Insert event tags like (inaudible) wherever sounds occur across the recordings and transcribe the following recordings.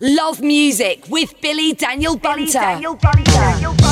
Love Music with Billy Daniel Bunter. Billy Daniel Bunter.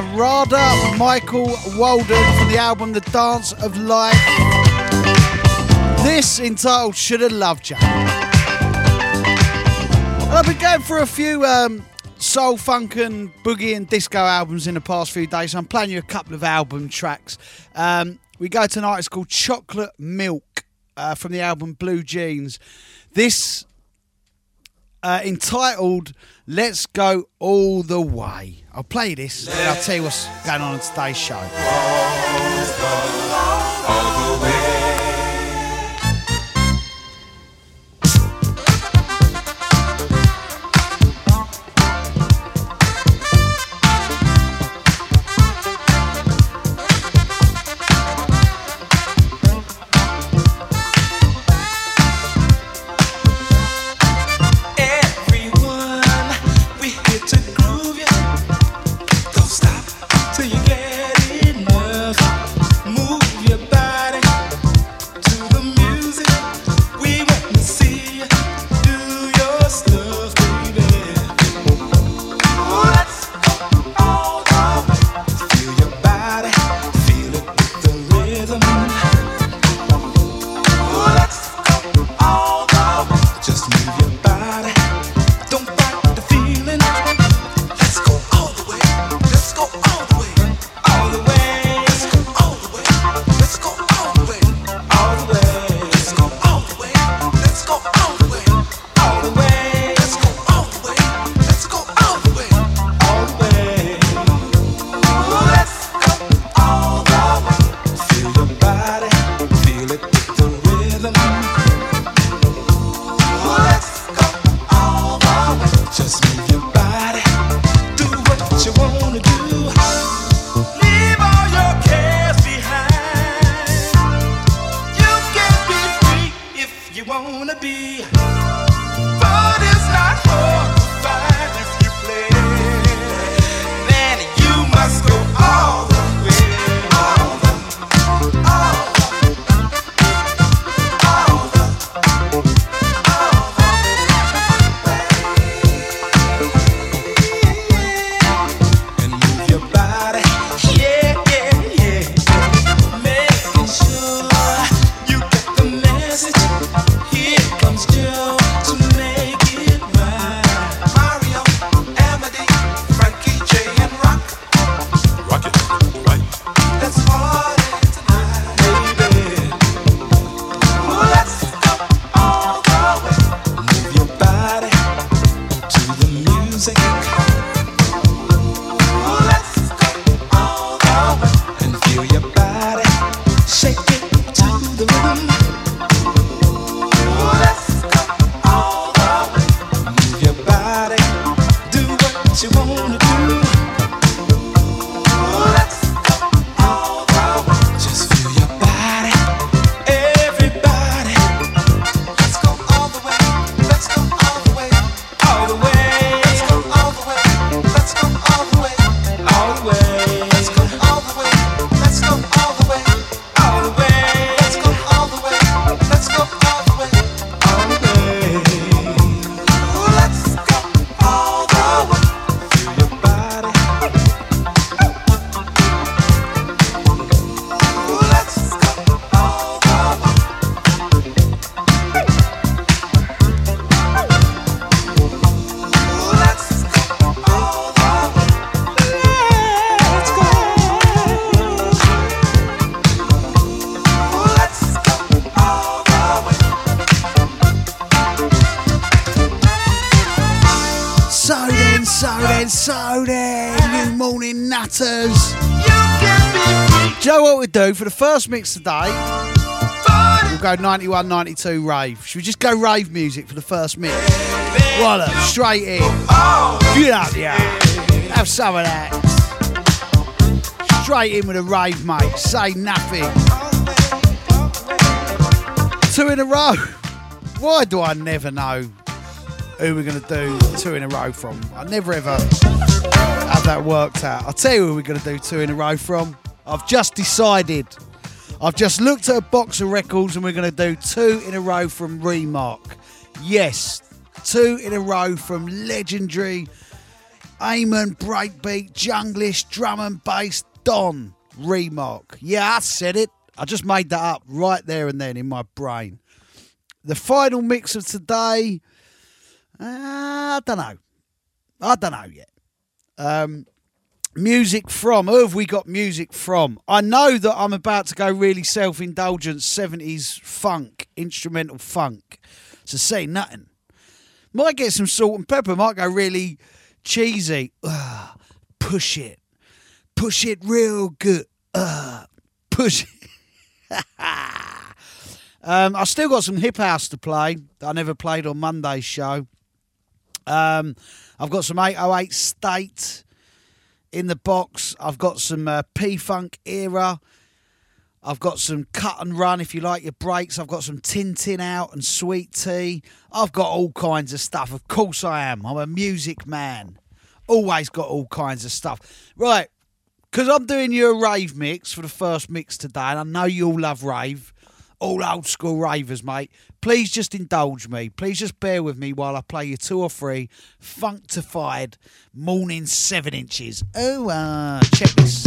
Narada Michael Walden from the album The Dance of Life. This entitled Should Have Loved You. I've been going through a few um, soul, funk, and boogie and disco albums in the past few days. So I'm playing you a couple of album tracks. Um, we go tonight, it's called Chocolate Milk uh, from the album Blue Jeans. This uh, entitled Let's Go All the Way. I'll play this and I'll tell you what's going on in today's show. For the first mix today, we'll go 91 92 rave. Should we just go rave music for the first mix? Well, uh, straight in. Get up, yeah. Have some of that. Straight in with a rave, mate. Say nothing. Two in a row. (laughs) Why do I never know who we're going to do two in a row from? I never ever have that worked out. I'll tell you who we're going to do two in a row from. I've just decided. I've just looked at a box of records and we're going to do two in a row from Remarc. Yes, Two in a row from legendary Amen Breakbeat, Junglist, Drum and Bass, Don Remarc. Yeah, I said it. I just made that up right there and then in my brain. The final mix of today, uh, I don't know. I don't know yet. Um, music from? Who have we got music from? I know that i'm about to go really self-indulgent 70s funk instrumental funk. So say nothing. Might get some salt and pepper might go really cheesy. Ugh, (sighs) push it. Push it real good. Ugh, (sighs) push it. (laughs) Um, i still got some hip house to play that i never played on monday's show. Um, i've got some 808 state in the box. I've got some uh, P Funk era. I've got some cut and run if you like your breaks. I've got some Tin Tin out and Sweet Tea. I've got all kinds of stuff. Of course I am. I'm a music man. Always got all kinds of stuff. Right, because I'm doing you a rave mix for the first mix today, and I know you all love rave all old school ravers, mate. Please just indulge me. Please just bear with me while I play you two or three functified morning seven inches. Oh, uh, check this.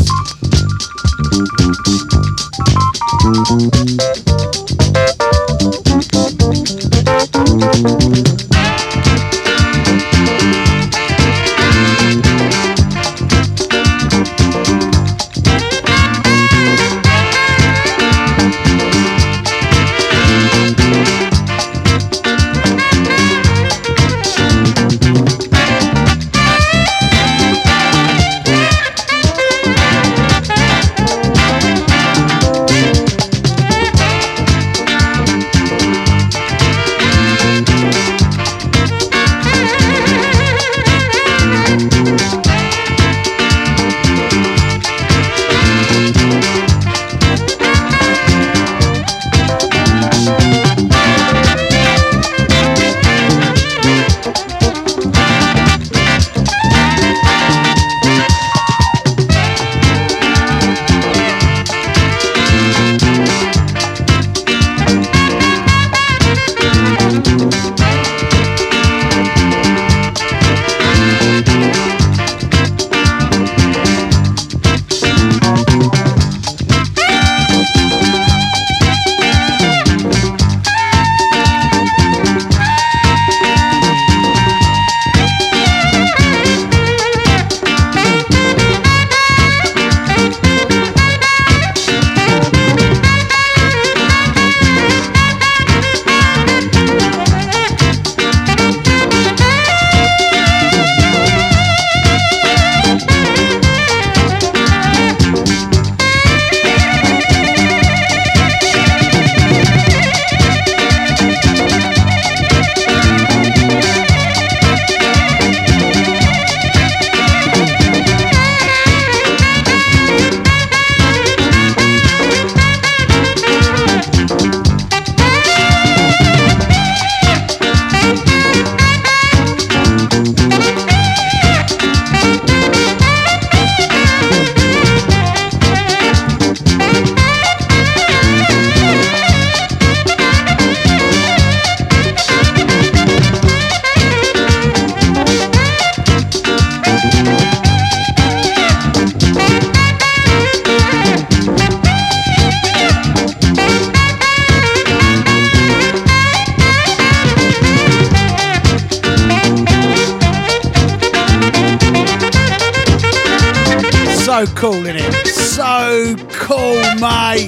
So cool, isn't it? So cool, mate.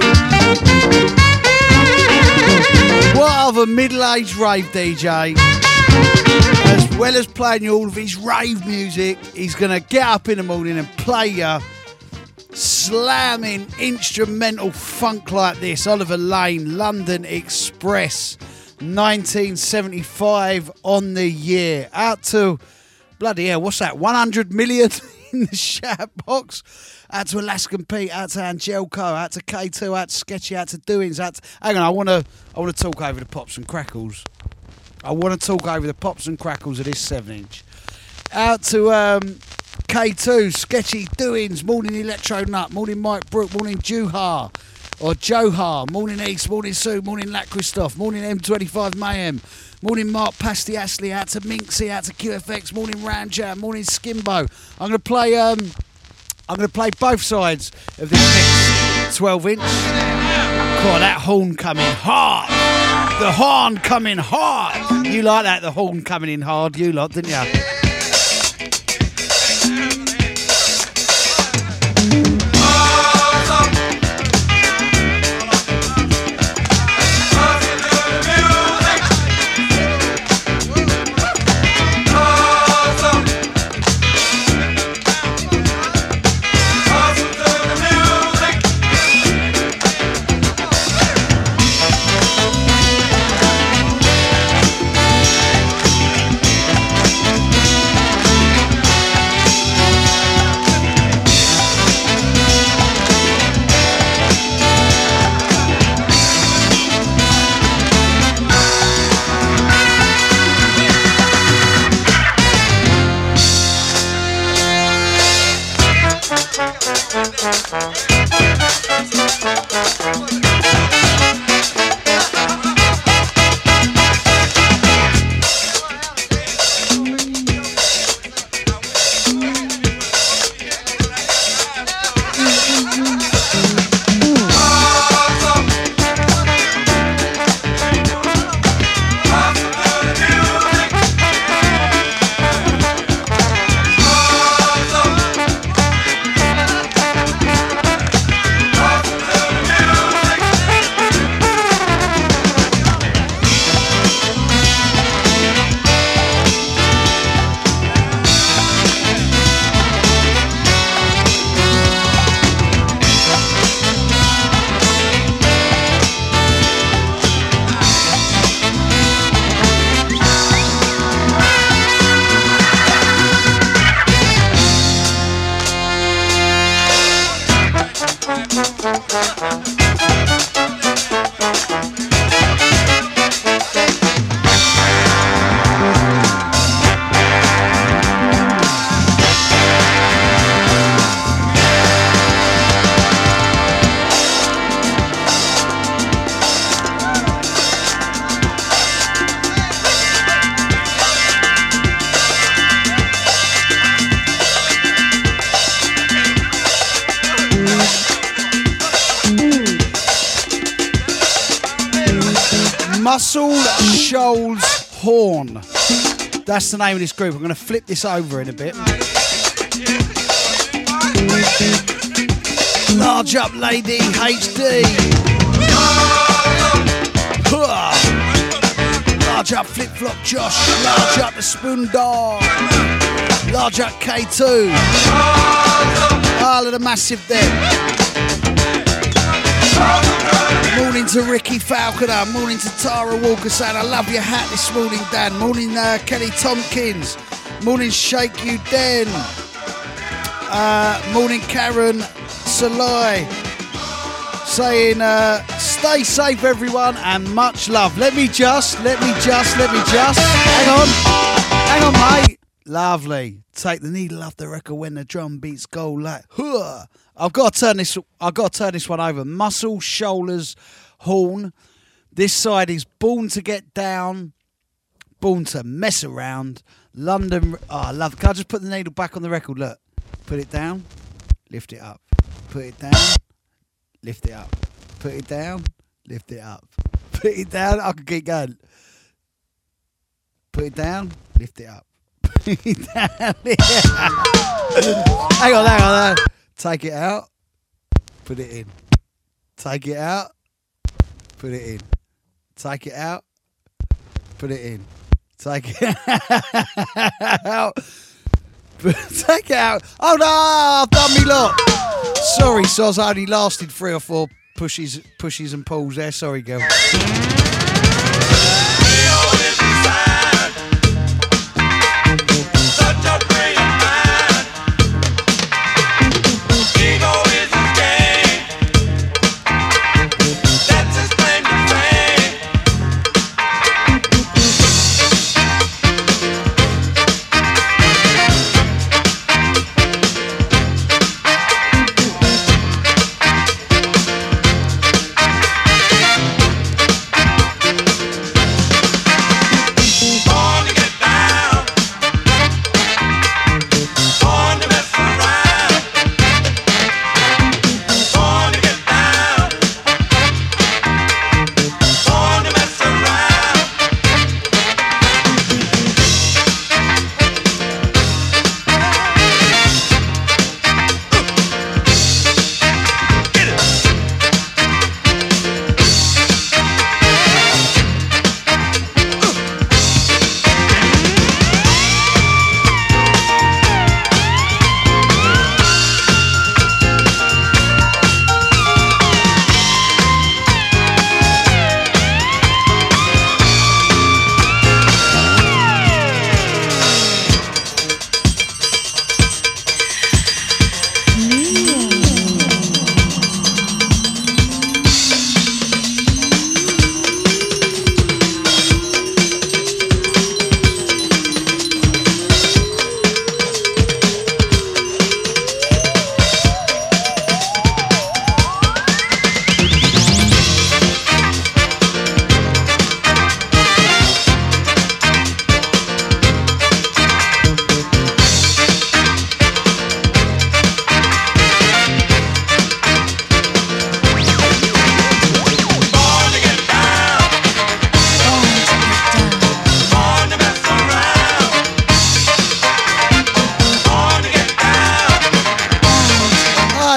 What other middle-aged rave DJ, as well as playing you all of his rave music, he's gonna get up in the morning and play you slamming instrumental funk like this. Oliver Lane, London Express, 1975 on the year. Out to bloody hell, what's that? 100 million (laughs) in the chat box. Out to Alaskan Pete, out to Angelco, out to K2, out to Sketchy, out to Doings, out to, hang on, I wanna I wanna talk over the pops and crackles. I wanna talk over the pops and crackles of this seven inch. Out to um, K2, Sketchy, Doings, Morning Electro Nut, Morning Mike Brook, Morning Juha, or Johar. Morning East, morning Sue, morning Lat Christoph, morning M25 Mayhem, morning Mark Pasty Ashley, out to Minxie, out to QFX, morning Ramjam, morning Skimbo. I'm going to play. Um, I'm going to play both sides of this next 12 inch. God, that horn coming hard. The horn coming hard. You like that, the horn coming in hard, you lot, didn't you? That's the name of this group. I'm going to flip this over in a bit. Large up, lady HD. Large up, flip flop, Josh. Large up, the spoon dog. Large up, K2. All of the massive there. Morning to Ricky Falconer. Morning to Tara Walker saying, I love your hat this morning, Dan. Morning, uh, Kelly Tompkins. Morning, Shake You Den. Uh, morning, Karen Salai. Saying, uh, stay safe, everyone, and much love. Let me just, let me just, let me just. Hang on. Hang on, mate. Lovely. Take the needle off the record when the drum beats go like, huh. I've got to turn this. I've got to turn this one over. Muscle, Shoals, horn. This side is born to get down, born to mess around. London. Oh, I love. Can I just put the needle back on the record? Look, put it down, lift it up. Put it down, lift it up. Put it down, lift it up. Put it down. I can keep going. Put it down, lift it up. (laughs) Put it down. (laughs) hang on, hang on, hang on. Take it out, put it in. Take it out, put it in. Take it out, put it in. Take it out. (laughs) Take it out. Oh no, I've done me lot. Sorry, Soz, I only lasted three or four pushes, pushes and pulls there. Sorry, girl.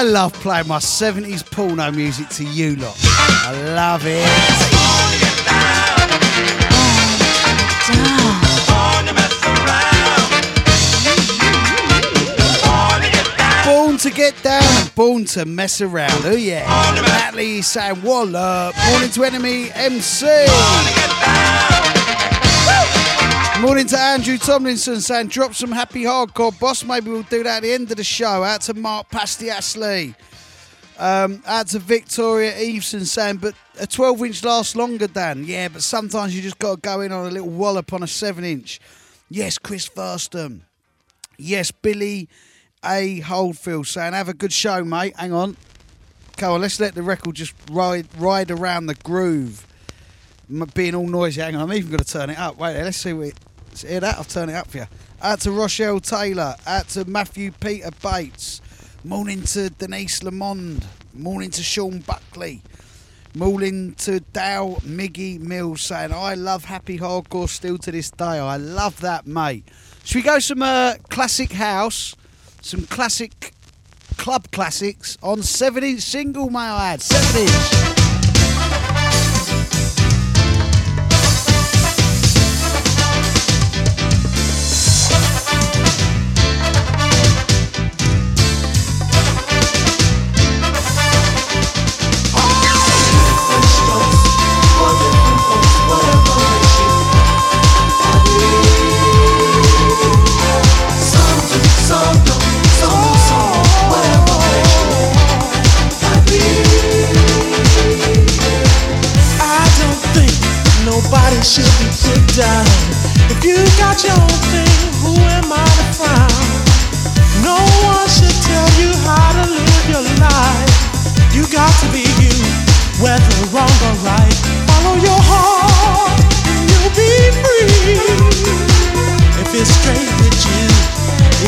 Love playing my 70s porno music to you lot. I love it. Born to get down born to mess around. Oh yeah. Natalie saying wallop. Morning to enemy MC. Morning to Andrew Tomlinson saying drop some happy hardcore boss. Maybe we'll do that at the end of the show. Out to Mark Pastiasley. Um, out to Victoria Eveson saying, but a 12 inch lasts longer, Dan. Yeah, but sometimes you just got to go in on a little wallop on a 7 inch. Yes, Chris Thurston. Yes, Billy A. Holdfield saying, have a good show, mate. Hang on. Come on, let's let the record just ride ride around the groove. Being all noisy. Hang on, I'm even going to turn it up. Wait, let's see what hear that. I'll turn it up for you. Out to Rochelle Taylor. Out to Matthew Peter Bates. Morning to Denise Lamond. Morning to Sean Buckley. Morning to Dow Miggy Mills saying, I love happy hardcore still to this day. I love that, mate. Should we go some uh, classic house? Some classic club classics on 7 inch single, may I add? 7 inch.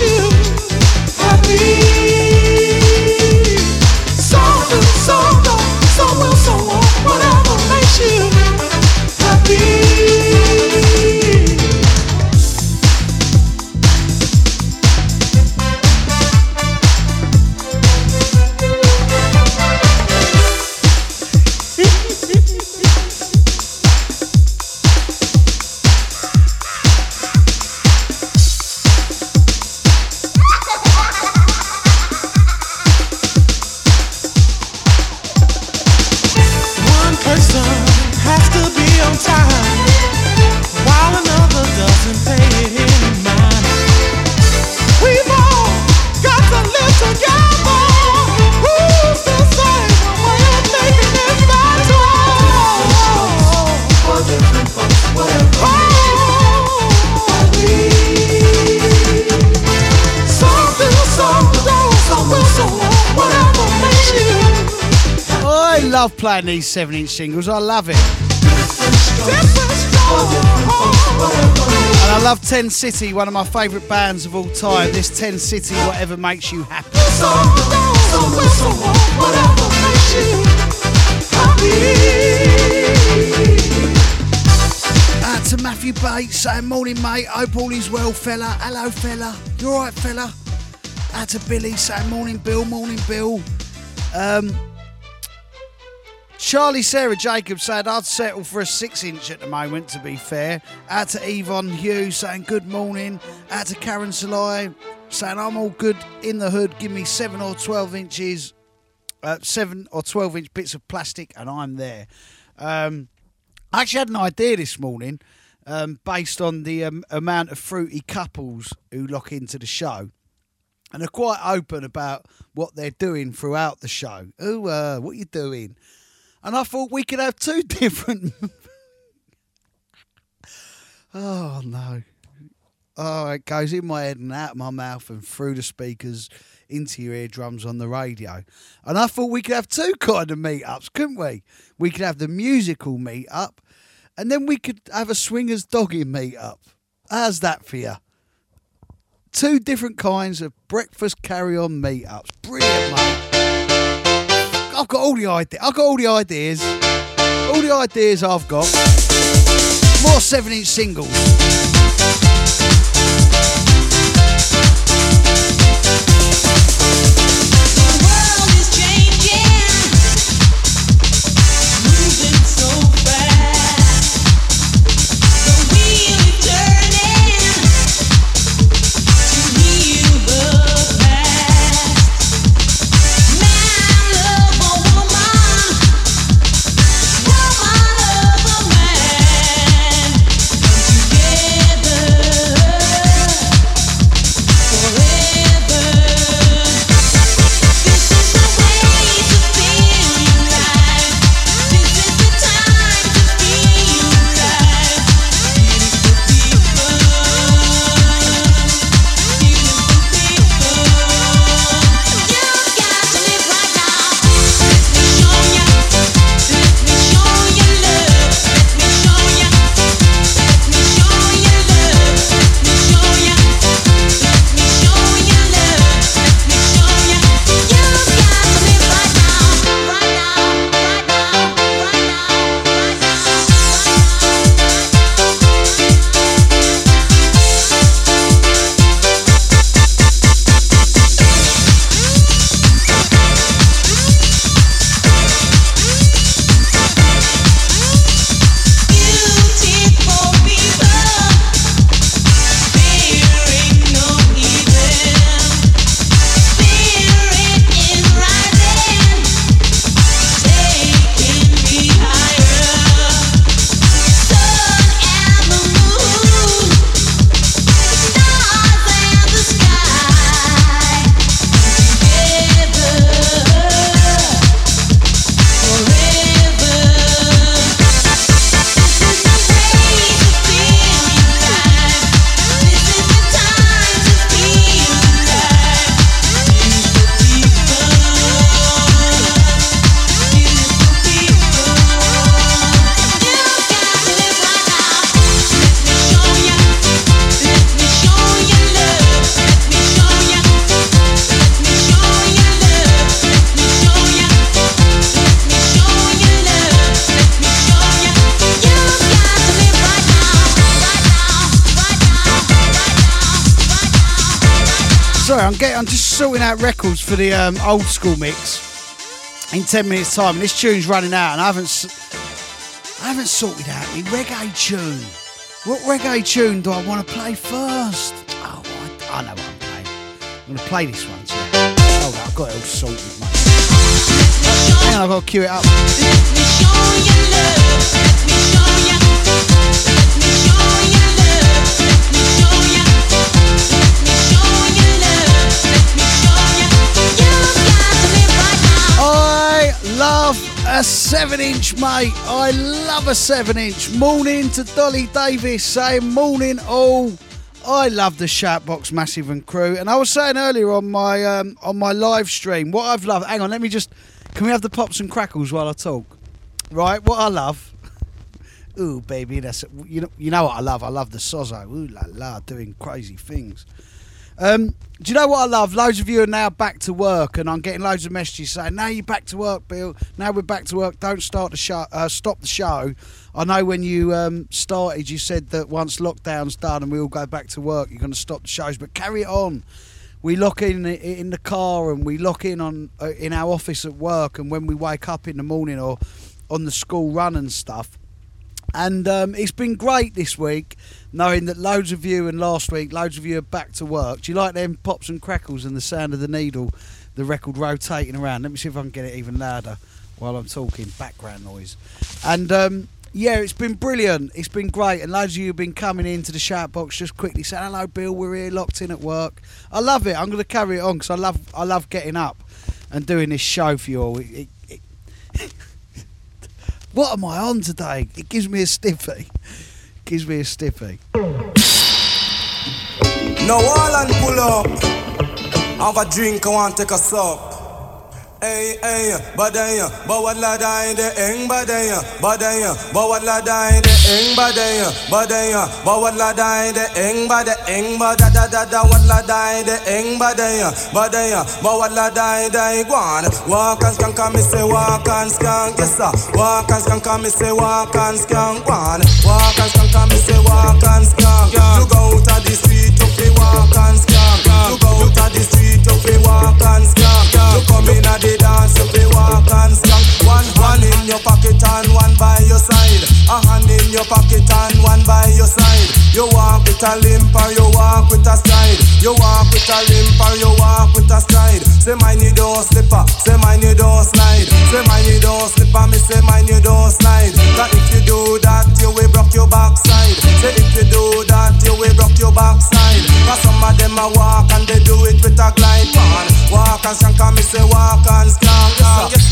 you happy. Playing these 7 inch singles. I love it. And I love 10 City, one of my favourite bands of all time. This 10 City, whatever makes you happy. Out to Matthew Bates saying, Morning, mate. Hope all is well, fella. Hello, fella. You alright, fella? Out to Billy saying, Morning, Bill. Morning, Bill. Um, Charlie Sarah Jacobs said I'd settle for a six inch at the moment, to be fair. Out to Yvonne Hughes saying good morning. Out to Karen Salai saying I'm all good in the hood. Give me seven or 12 inches, uh, seven or 12 inch bits of plastic, and I'm there. Um, I actually had an idea this morning um, based on the um, amount of fruity couples who lock into the show. And are quite open about what they're doing throughout the show. Oh, uh, what you doing? And I thought we could have two (laughs) different. oh no! Oh, it goes in my head and out my mouth and through the speakers into your eardrums on the radio. And I thought we could have two kind of meetups, couldn't we? We could have the musical meetup, and then we could have a swingers doggy meetup. How's that for you? Two different kinds of breakfast carry on meetups. Brilliant, mate. I've got all the ideas. I've got all the ideas. All the ideas I've got. More seven inch singles. Sorry, I'm just sorting out records for the um, old school mix in ten minutes' time. And this tune's running out, and I haven't. I haven't sorted out my reggae tune. What reggae tune do I want to play first? Oh, I, I know what I'm playing. I'm going to play this one. So. Oh, I've got it all sorted, mate. Hang on, I've got to cue it up. Love a seven inch, mate. I love a seven inch. Morning to Dolly Davis saying morning all. I love the Shoutbox Massive and crew, and I was saying earlier on my um, on my live stream what I've loved. Hang on, let me just. Can we have the pops and crackles while I talk? Right, what I love. (laughs) Ooh, baby, that's you know you know what I love. I love the sozo. Ooh la la, doing crazy things. Um, do you know what I love? Loads of you are now back to work, and I'm getting loads of messages saying, "Now you're back to work, Bill. Now we're back to work. Don't start the show. Uh, stop the show." I know when you um, started, you said that once lockdown's done and we all go back to work, you're going to stop the shows, but carry it on. We lock in in the car and we lock in on uh, in our office at work, and when we wake up in the morning or on the school run and stuff. And um, it's been great this week, knowing that loads of you and last week, loads of you are back to work. Do you like them pops and crackles and the sound of the needle, the record rotating around? Let me see if I can get it even louder while I'm talking, background noise. And um, yeah, it's been brilliant. It's been great. And loads of you have been coming into the shout box just quickly saying, hello, Bill, we're here locked in at work. I love it. I'm going to carry it on because I love, I love getting up and doing this show for you all. It, it, it (laughs) what am I on today? It gives me a stiffy. Gives me a stiffy. No all and pull up. Have a drink, I want to take a sup. Hey, hey, badaya, bawala dai de eng badaya, badaya, bawala dai de eng badaya, badaya, bawala dai de eng bada eng bada da da da wala dai de eng badaya, badaya, bawala dai dai guan. Walk and skank, me say walk and skank, yes sir. Walk and skank, me say walk and skank, guan. Walk and skank, me say walk and skank. You go out the street, you fi walk and skank. You go out the street, you walk and skank. You come in at the dance, you fi walk and skank. One hand in your pocket and one by your side. A hand in your pocket and one by your side. You walk with a limp or you walk with a stride. You walk with a limp or you walk with a stride. Say mine you don't slipper, say mine you don't slide. Say mine you don't slipper, me say mine you don't slide. That if you do that, you will broke your backside. Say if you do that, you will broke your backside. Cause some of them a walk and they do it with a glide pan. Walk and skank, and me say walk and skank.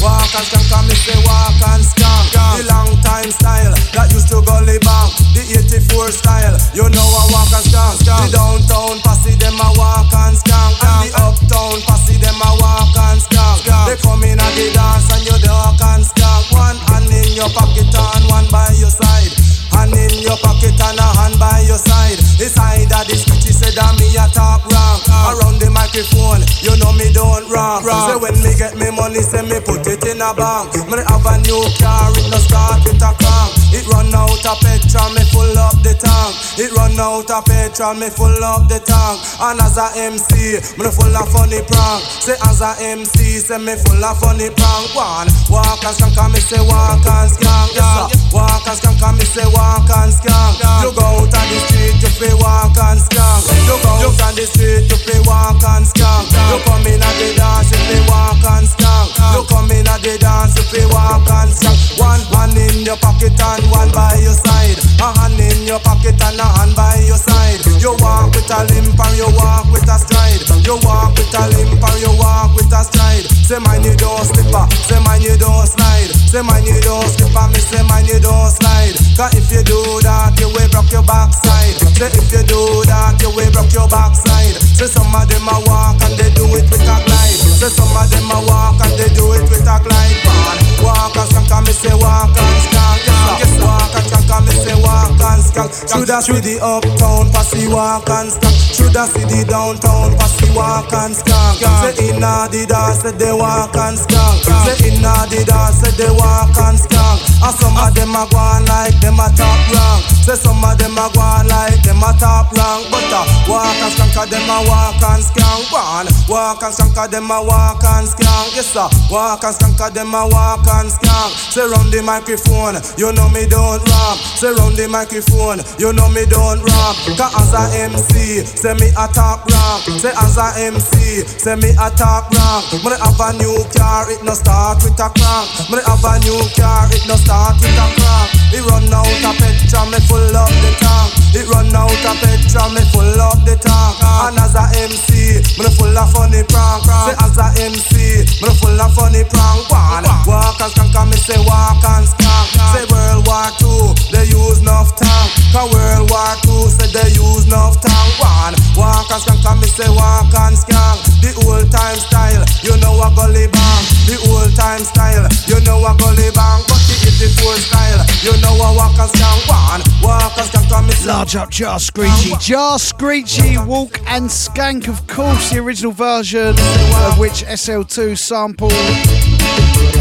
Walk and skank, and me say walk and skank. The long time style that used to gully bank. The 84 style, you know I walk and skank. The downtown posse them a walk and skank. And the uptown posse them a walk and skank. They come in and they dance and you duck and skank. One hand in your pocket and one by your side. Hand in your pocket and a hand by your side. It's either this bitch said that me a talk rank. Around the microphone, you know me don't wrong. Say when me get me money, say me put it in a bank. Me have a new car, it no start with a crank. It run out of petrol, me full up the tank. It run out of petrol, me full up the tank. And as a MC, me full of funny prank. Say as a MC, say me full of funny prank. One walk and skank, me say walk and skank. Yeah. Walk and skank, me say walk and skank. You go out on the street, you feel walk and skank. You go out on the street, you feel walk and skank. You come in at the dance, you feel walk and skank. You come in at the dance, you feel walk and skank. One hand in your pocket and one by your side. A hand in your pocket and a hand by your side. You walk with a limp and you walk with a stride. You walk with a limp and you walk with a stride. Say mine you don't slipper, say mine you don't slide. Say mine you don't slipper, me say mine you don't slide. Cause if you do that, you will broke your backside. Say if you do that, you will broke your backside. Say some of them a walk and they do it with a glide. Say some of them a walk and they do it with a glide. Man, walk and skank and me say walk and skank. Yes, walk and skank and me say walk and skank. Should I see the uptown posse walk and skank? Should I see the downtown posse walk and skank? Say inna the dance, they walk and skank. Say inna the dance, they walk and skank. And some of them a go like them a top rank. Say some of them a go like them a top rank. But uh, walk and skank, them a walk and skank. One walk and skank, them a walk and skank. Yes sir, walk and skank, them a walk and skank. Say round the microphone, you know me don't rap. Say round the microphone, you know me don't rap. Cause as a MC, say me a top rank. Say as a MC, say me a top rank. Me have a new car, it no start with a crank. Me have a new car, it no start with a crank. It run out of petrol, me full up the tank. It run out of petrol, me full up the tank. And as a MC, me full of funny prank. Say as a MC, me full of funny prank. One walk and skank, and me say walk and skank. Say World War Two, they use enough tank. Cause World War Two say they use enough tank. One walk and skank, and me say walk and skank. The old time style, you know a gully bang. The old time style, you know a gully bang. But the 84 style, you know a walk and skank. One walk and skank, and me say Large up Jah Screechy. Jah Screechy, Walk and Skank, of course, the original version of which SL2 sampled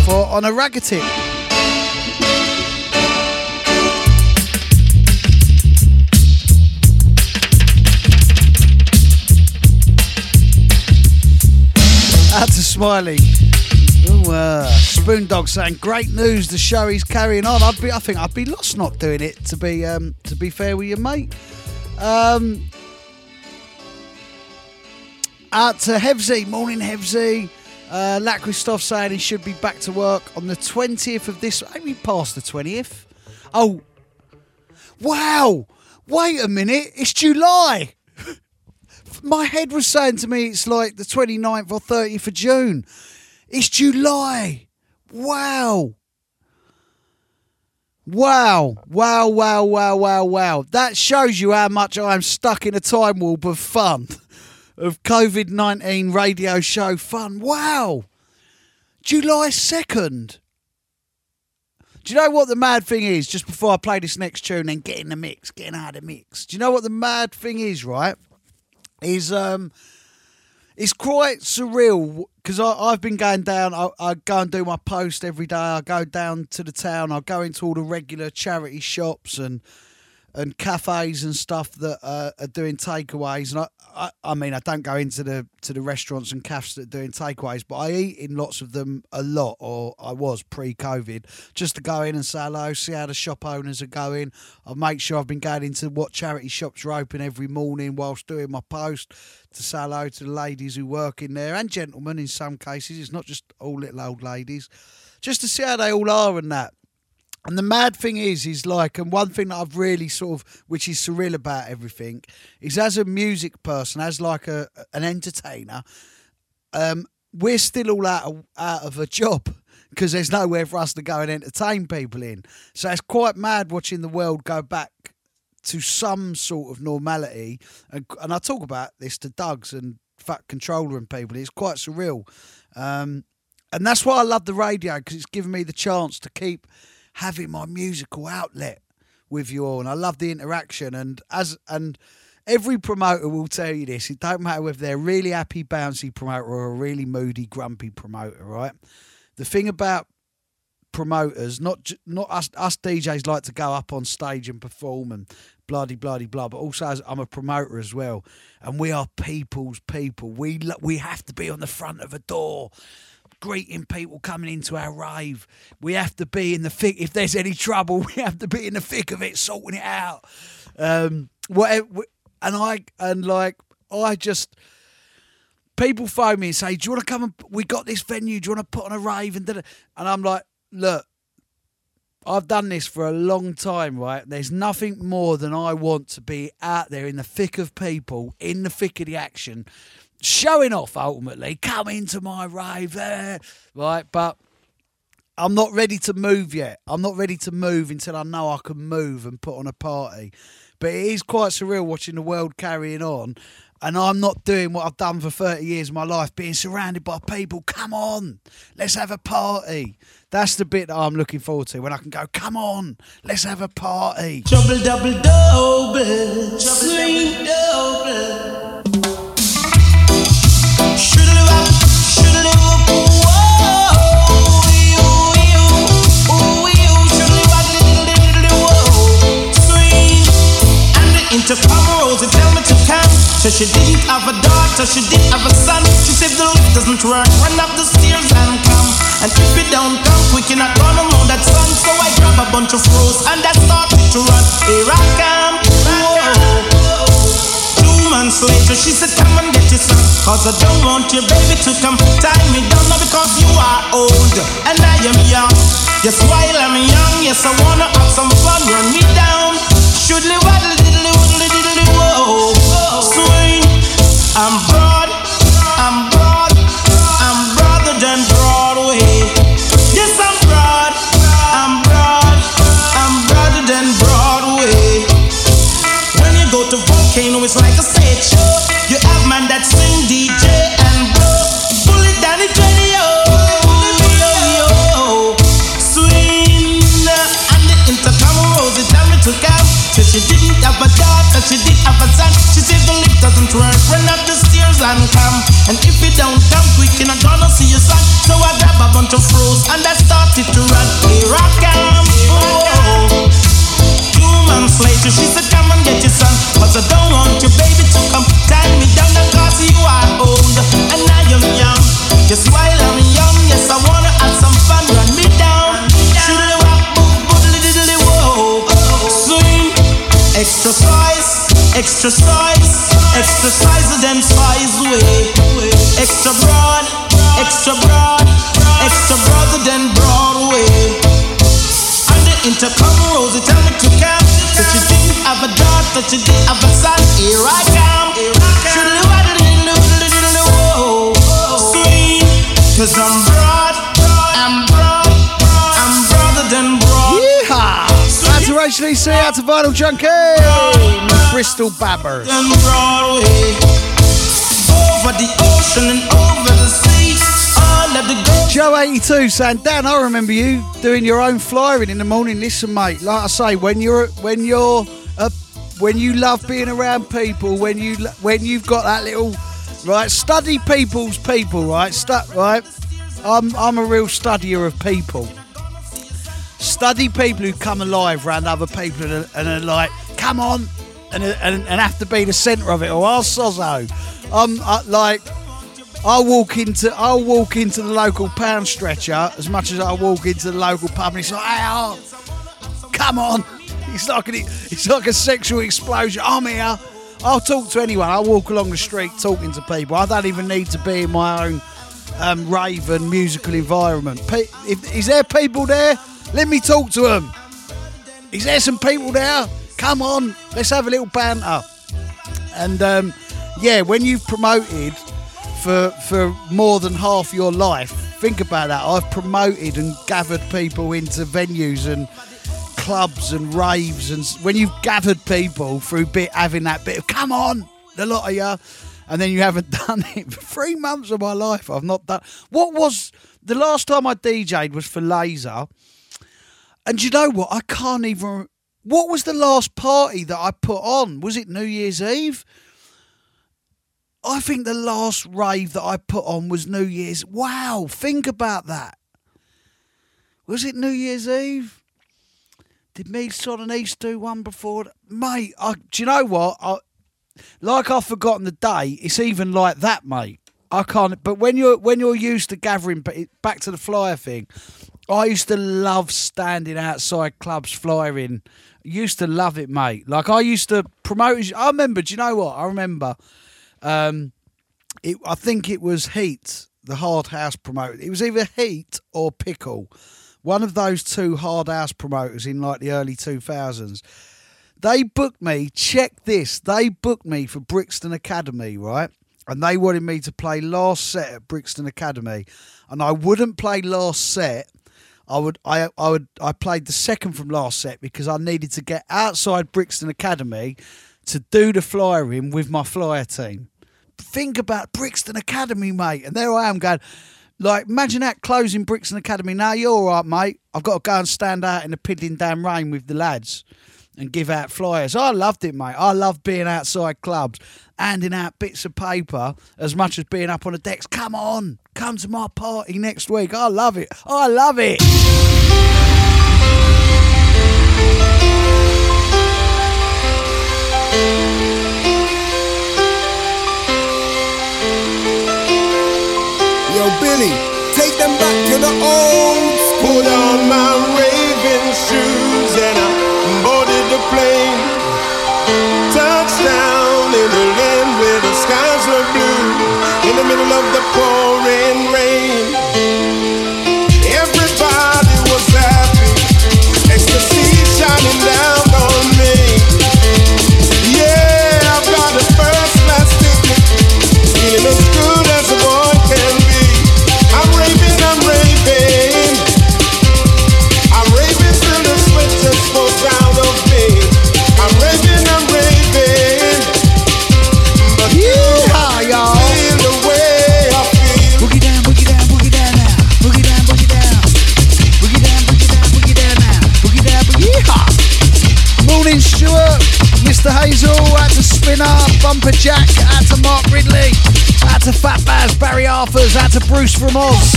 for On a Ragga Tip. Out to Smiley. Ooh, uh, Boondog saying, "Great news! The show is carrying on." I'd be, I think, I'd be lost not doing it. To be, um, to be fair with you, mate. Um, out to Hevsey, morning Hevsey. Uh, saying he should be back to work on the twentieth of this. Maybe past the twentieth. Oh, wow! Wait a minute, it's July. (laughs) My head was saying to me it's like the 29th or 30th of June. It's July. Wow. Wow. Wow, wow, wow, wow, wow. That shows you how much I'm stuck in a time warp of fun. (laughs) Of COVID 19 radio show fun. Wow. July 2nd. Do you know what the mad thing is? Just before I play this next tune and get in the mix, getting out of the mix. Do you know what the mad thing is, right? Is um it's quite surreal because I've been going down. I, I go and do my post every day. I go down to the town. I go into all the regular charity shops and and cafes and stuff that uh, are doing takeaways. And I, I, I mean, I don't go into the to the restaurants and cafes that are doing takeaways, but I eat in lots of them a lot, or I was pre-COVID, just to go in and say hello, see how the shop owners are going. I make sure I've been going into what charity shops are open every morning whilst doing my post to say hello to the ladies who work in there and gentlemen in some cases. It's not just all little old ladies, just to see how they all are and that. And the mad thing is, is like, and one thing that I've really sort of, which is surreal about everything, is as a music person, as like a an entertainer, um, we're still all out of, out of a job (laughs) because there's nowhere for us to go and entertain people in. So it's quite mad watching the world go back to some sort of normality. And, and I talk about this to Doug's and Fat Controller and people. It's quite surreal. Um, and that's why I love the radio because it's given me the chance to keep having my musical outlet with you all, and I love the interaction. And as and every promoter will tell you this: it don't matter whether they're really happy, bouncy promoter or a really moody, grumpy promoter. Right? The thing about promoters, not not us us DJs like to go up on stage and perform and bloody bloody blah, but also as I'm a promoter as well, and we are people's people. We we have to be on the front of a door greeting people coming into our rave. We have to be in the thick. If there's any trouble, (laughs) we have to be in the thick of it, sorting it out. Um, whatever. And I and like I just people phone me and say, "Do you want to come and we got this venue? Do you want to put on a rave?" And and I'm like, "Look." I've done this for a long time, right? There's nothing more than I want to be out there in the thick of people, in the thick of the action, showing off ultimately. Come into my rave, right? But I'm not ready to move yet. I'm not ready to move until I know I can move and put on a party. But it is quite surreal watching the world carrying on. And I'm not doing what I've done for 30 years of my life, being surrounded by people. Come on, let's have a party. That's the bit that I'm looking forward to when I can go, come on, let's have a party. Double double, swing double. Intercom rose and tell me to come. So she didn't have a daughter, she didn't have a son. She said the lift doesn't work, run up the stairs and come. And if you don't come quick, you're not gonna know that song. So I grab a bunch of froze and I started to run. Here I come. Two months later, she said, Come and get your son. Cause I don't want your baby to come tie me down now because you are old and I am young. Yes, while I'm young, yes, I wanna have some fun. Run me down. Shoodly waddle And if it don't come quick, you're not gonna see your son. So I grab a bunch of froze and I started to run. Here I come. Oh. Two months later, she said, Come and get your son. But I don't want your baby to come tie me down because you are old and I am young. Yes, while I'm young, yes, I wanna have some fun. Run me down. Shoot it up, boodle diddle, whoa. Swing. Extra size, extra size. Exercise, exercise then spies way. Extra broad, extra broad, extra broader than Broadway. The intercom rose, it tell me to come. That you didn't have a daughter, that you didn't have a son. Here I come. Shoo-doo-wah-doo-doo-doo-doo-doo-whoa. Sweet, cause I'm Rachel out to Vinyl Junkie, Bristol Babbers. than Broadway. Over the ocean and over the sea, all of the girls. Joe eighty two saying, Dan, I remember you doing your own flyering in the morning. Listen, mate, like I say, when you're when you're uh, when you love being around people, when you when you've got that little right, study people's people, right, Stu- right. I'm I'm a real studier of people. Study people who come alive around other people and are, and are like, come on, and, and and have to be the centre of it, or I'll sozo. I'm uh, like. I'll walk into I'll walk into the local pound stretcher as much as I walk into the local pub and it's like, hey, oh, come on. (laughs) It's like, an, it's like a sexual explosion. I'm here. I'll talk to anyone. I'll walk along the street talking to people. I don't even need to be in my own um, rave and musical environment. Pe- if, is there people there? Let me talk to them. Is there some people there? Come on, let's have a little banter. And um, yeah, when you've promoted for for more than half your life, think about that. I've promoted and gathered people into venues and clubs and raves, and when you've gathered people through bit having that bit of come on, the lot of you, and then you haven't (laughs) done it for three months of my life. I've not done. What was the last time I DJ'd was for Laser, and you know what? I can't even. What was the last party that I put on? Was it New Year's Eve? I think the last rave that I put on was New Year's. Wow, think about that. Was it New Year's Eve? Did me, Son and East do one before? Mate, I, do you know what? I, like I've forgotten the day. It's even like that, mate. I can't. But when you're when you're used to gathering, back to the flyer thing, I used to love standing outside clubs flying. Used to love it, mate. Like I used to promote. I remember. Do you know what? I remember. Um, it, I think it was Heat, the hard house promoter. It was either Heat or Pickle, one of those two hard house promoters in like the early two thousands. They booked me. Check this. They booked me for Brixton Academy, right? And they wanted me to play last set at Brixton Academy, and I wouldn't play last set. I would, I, I would, I played the second from last set because I needed to get outside Brixton Academy to do the flyering with my flyer team. Think about Brixton Academy, mate. And there I am going, like, imagine that closing Brixton Academy. Now you're all right, mate. I've got to go and stand out in the piddling damn rain with the lads and give out flyers. I loved it, mate. I love being outside clubs, handing out bits of paper as much as being up on the decks. Come on, come to my party next week. I love it. I love it. Yo, Billy, take them back to the old. Put on my raving shoes and I boarded the plane. Touchdown in the land where the skies were blue. In the middle of the pouring rain. Mr. Hazel, out to Spinner, Bumper Jack, out to Mark Ridley, out to Fat Baz, Barry Arthurs, out to Bruce from Oz,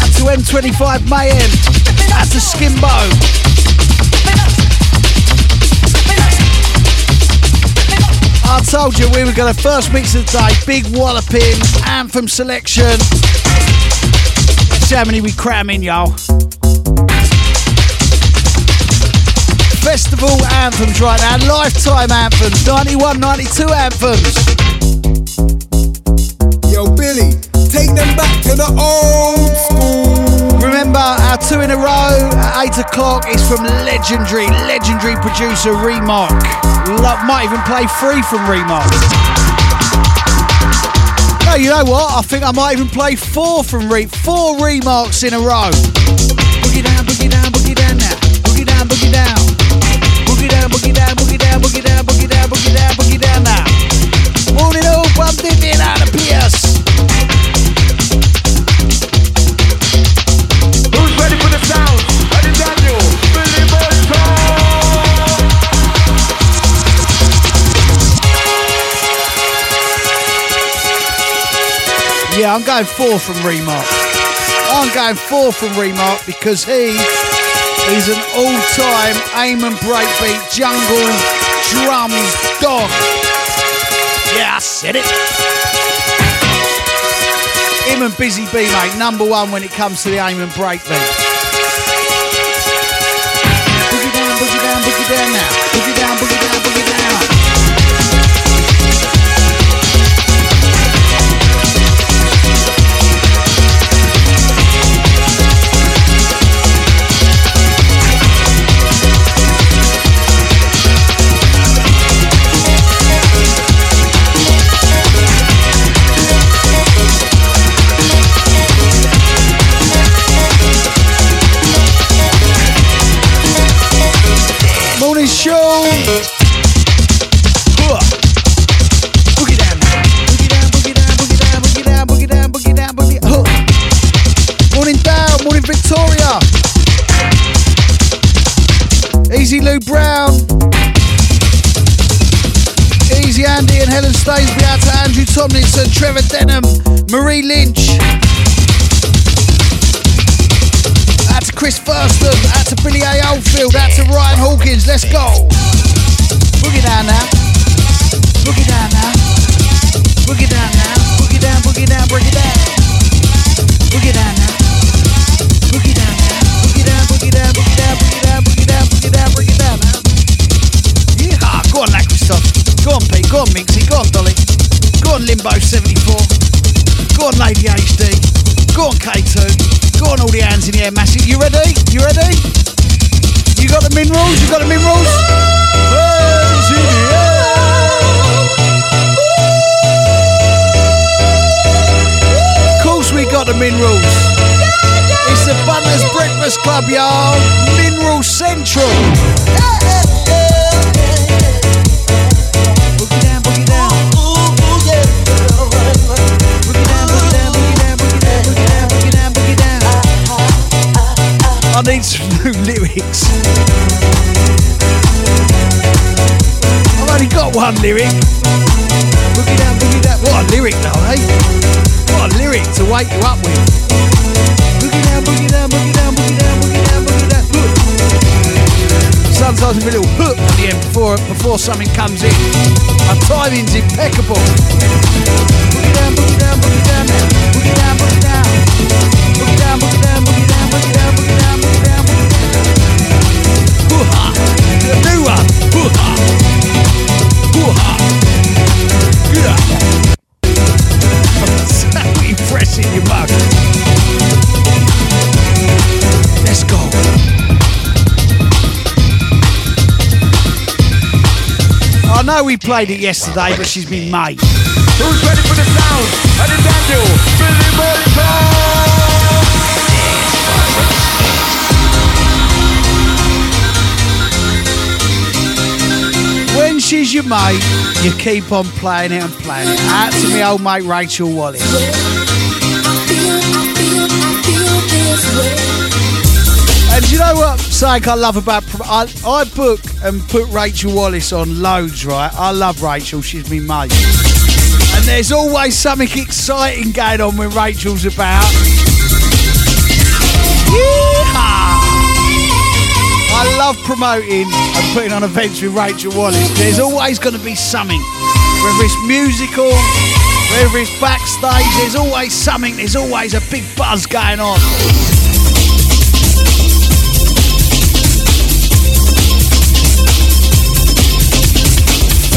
out to M25 Mayhem, out to Skimbo. I told you we were going to first mix of the day, big walloping, anthem selection. Let's see how many we cram in, y'all. Festival anthems right now, lifetime anthems, 91, 92 anthems. Yo, Billy, take them back to the old school. Remember, our two in a row at 8 o'clock is from legendary, legendary producer Remarc. Lo- might even play free from Remarc. No, you know what? I think I might even play four from Re- four Remarcs in a row. Down, boogie down, boogie down, boogie down, boogie down, boogie down, boogie down now. Morning all, bumped it of Pierce. Who's ready for the sound? Ready, Daniel? Billy Bunter! Yeah, I'm going four from Remarc. I'm going four from Remarc because he is an all-time Amen breakbeat jungle drums dog. Yeah, I said it. Him and Busy B, mate, number one when it comes to the Amen breakbeat. Tomlinson, Trevor Denham, Marie Lynch. Out to Chris Thurston, out to Billy A. Oldfield, out to Ryan Hawkins. Let's go. Boogie down now. Boogie down now. Boogie down now. Boogie down, boogie down, break it down. Got the minerals. It's the Butlers Breakfast Club, y'all. Mineral Central. I need some new lyrics. I've only got one lyric. Boogie down, boogie down. What a lyric though, eh? What a lyric to wake you up with. Boogie down, boogie down, boogie down, boogie down, boogie down, boogie down. Look. Sometimes a little hook at the end before before something comes in. My timing's impeccable. Boogie down, boogie down, boogie down. Boogie down, boogie down. Boogie down, boogie down, boogie down, boogie down, boogie down, boogie down, boogie down. Hoo-ha. The new one. Hoo-ha. Hoo-ha. Good So impressing, you mug. Let's go. I know we played it yesterday, but she's been made. Who's ready for the sound? Ready, Daniel? Billy Bunter! When she's your mate, you keep on playing it and playing it. Out to me old mate Rachel Wallace. And you know what something I love about I, I book and put Rachel Wallace on loads, right? I love Rachel, she's me mate. And there's always something exciting going on when Rachel's about. Yeehaw! I love promoting and putting on events with Rachel Wallace. There's always going to be something, whether it's musical, whether it's backstage. There's always something. There's always a big buzz going on.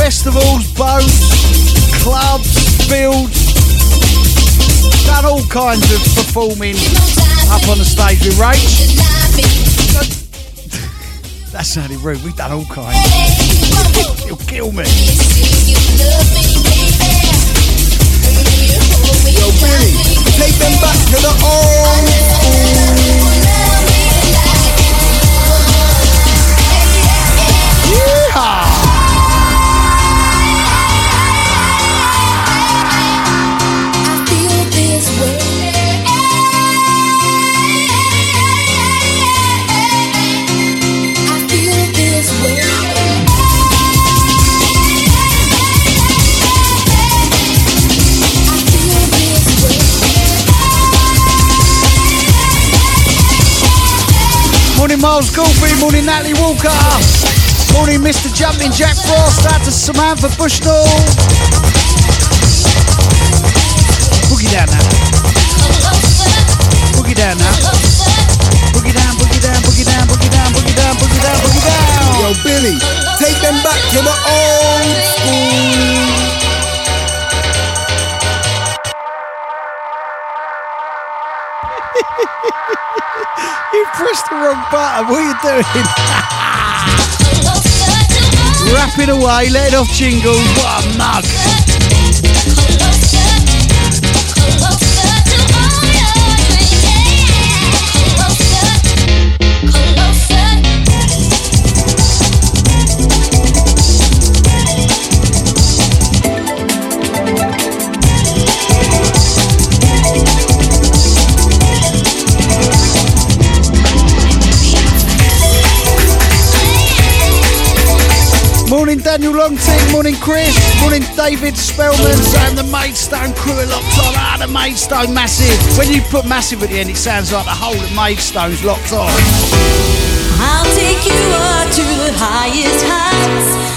Festivals, boats, clubs, fields. Done all kinds of performing up on the stage with Rach. (laughs) That sounded rude. We've done all kinds. (laughs) You'll kill me. Yo, Billy, take them back to the old school. Yeehaw! Morning, Miles Goldby. Morning, Natalie Walker. Morning, Mr. Jumping Jack Frost. Out to Samantha Bushnell. Boogie down now. Boogie down now. Boogie down, boogie down, boogie down, boogie down, boogie down, boogie down, boogie down. Yo, Billy, take them back to the old school. Pressed the wrong button. What are you doing? (laughs) Rapping away, let off jingles. What a mug. Morning, Chris. Morning, David Spellman. And the Maidstone crew are locked on. Ah, the Maidstone massive. When you put massive at the end, it sounds like the whole of Maidstone's locked on. I'll take you up to the highest heights.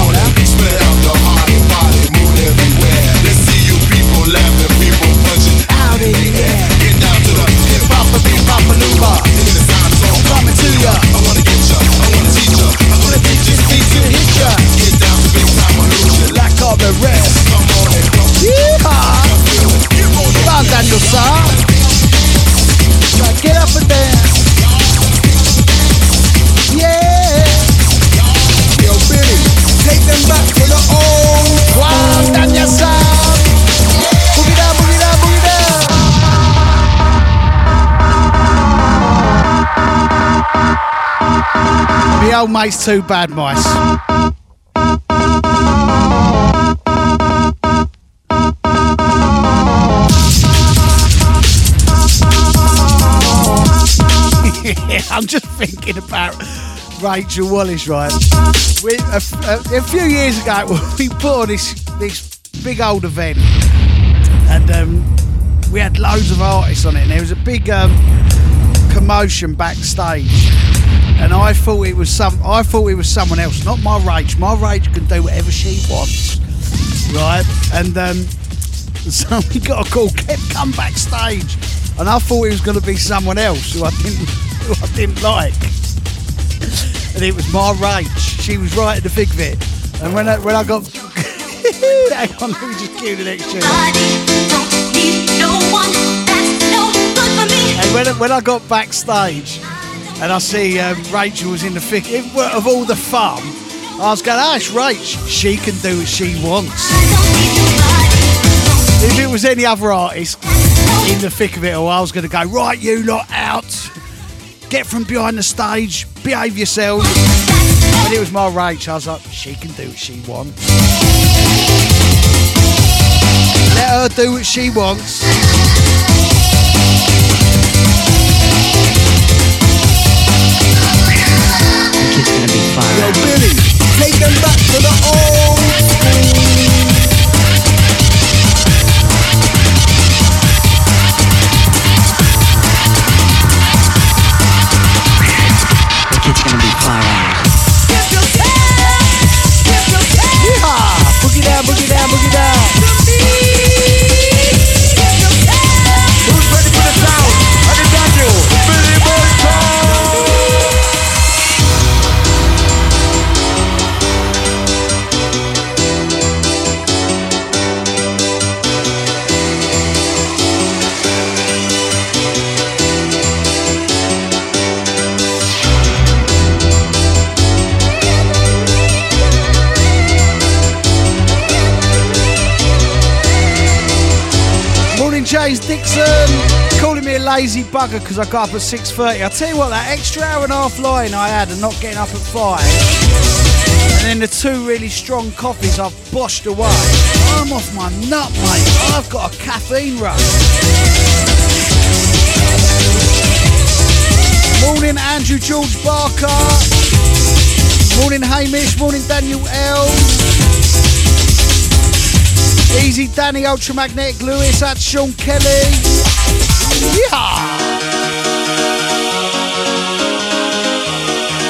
Get up and dance. Yeah. Yo, Billy, take them back to the old. Boogie down, boogie down, boogie down. The old mate's too bad, mice. About Rachel Wallace, right? We, a, a- a few years ago, (laughs) we put on this this big old event, and um, we had loads of artists on it, and there was a big um, commotion backstage. And I thought it was some. I thought it was someone else, not my Rach. My Rach can do whatever she wants, right? And um, (laughs) so we got a call. Kept come backstage, and I thought it was going to be someone else who I didn't, (laughs) who I didn't like. And it was my Rach. She was right in the thick of it. And when I, when I got (laughs) Hang on, let me just cue the next tune. And when, when I got backstage and I see um, Rachel was in the thick of all the fun, I was going, oh, it's Rach. She can do what she wants. If it was any other artist in the thick of it all, I was going to go, right, you lot out. Get from behind the stage, behave yourselves. But it was my Rach, I was like, she can do what she wants. Let her do what she wants. Yo, Billy, take them back to the old Yeehaw! Dixon. Um, calling me a lazy bugger because I got up at 6.30. I tell you what, that extra hour and a half lying I had and not getting up at 5, and then the two really strong coffees I've boshed away. I'm off my nut, mate. I've got a caffeine rush. Morning, Andrew George Barker. Morning, Hamish. Morning, Daniel L. Easy Danny Ultramagnetic Lewis, that's Sean Kelly. Yeah.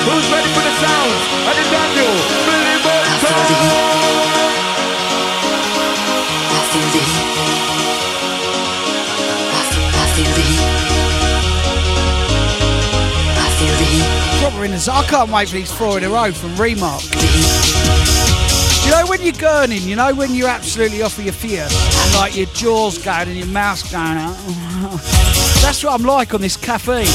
Who's ready for the sound? I can Daniel, Billy Proper in the I can't wait for these four in a row from Remarc. You know when you're gurning, you know when you're absolutely off of your fear and like your jaws going and your mouth's going out? (laughs) That's what I'm like on this caffeine.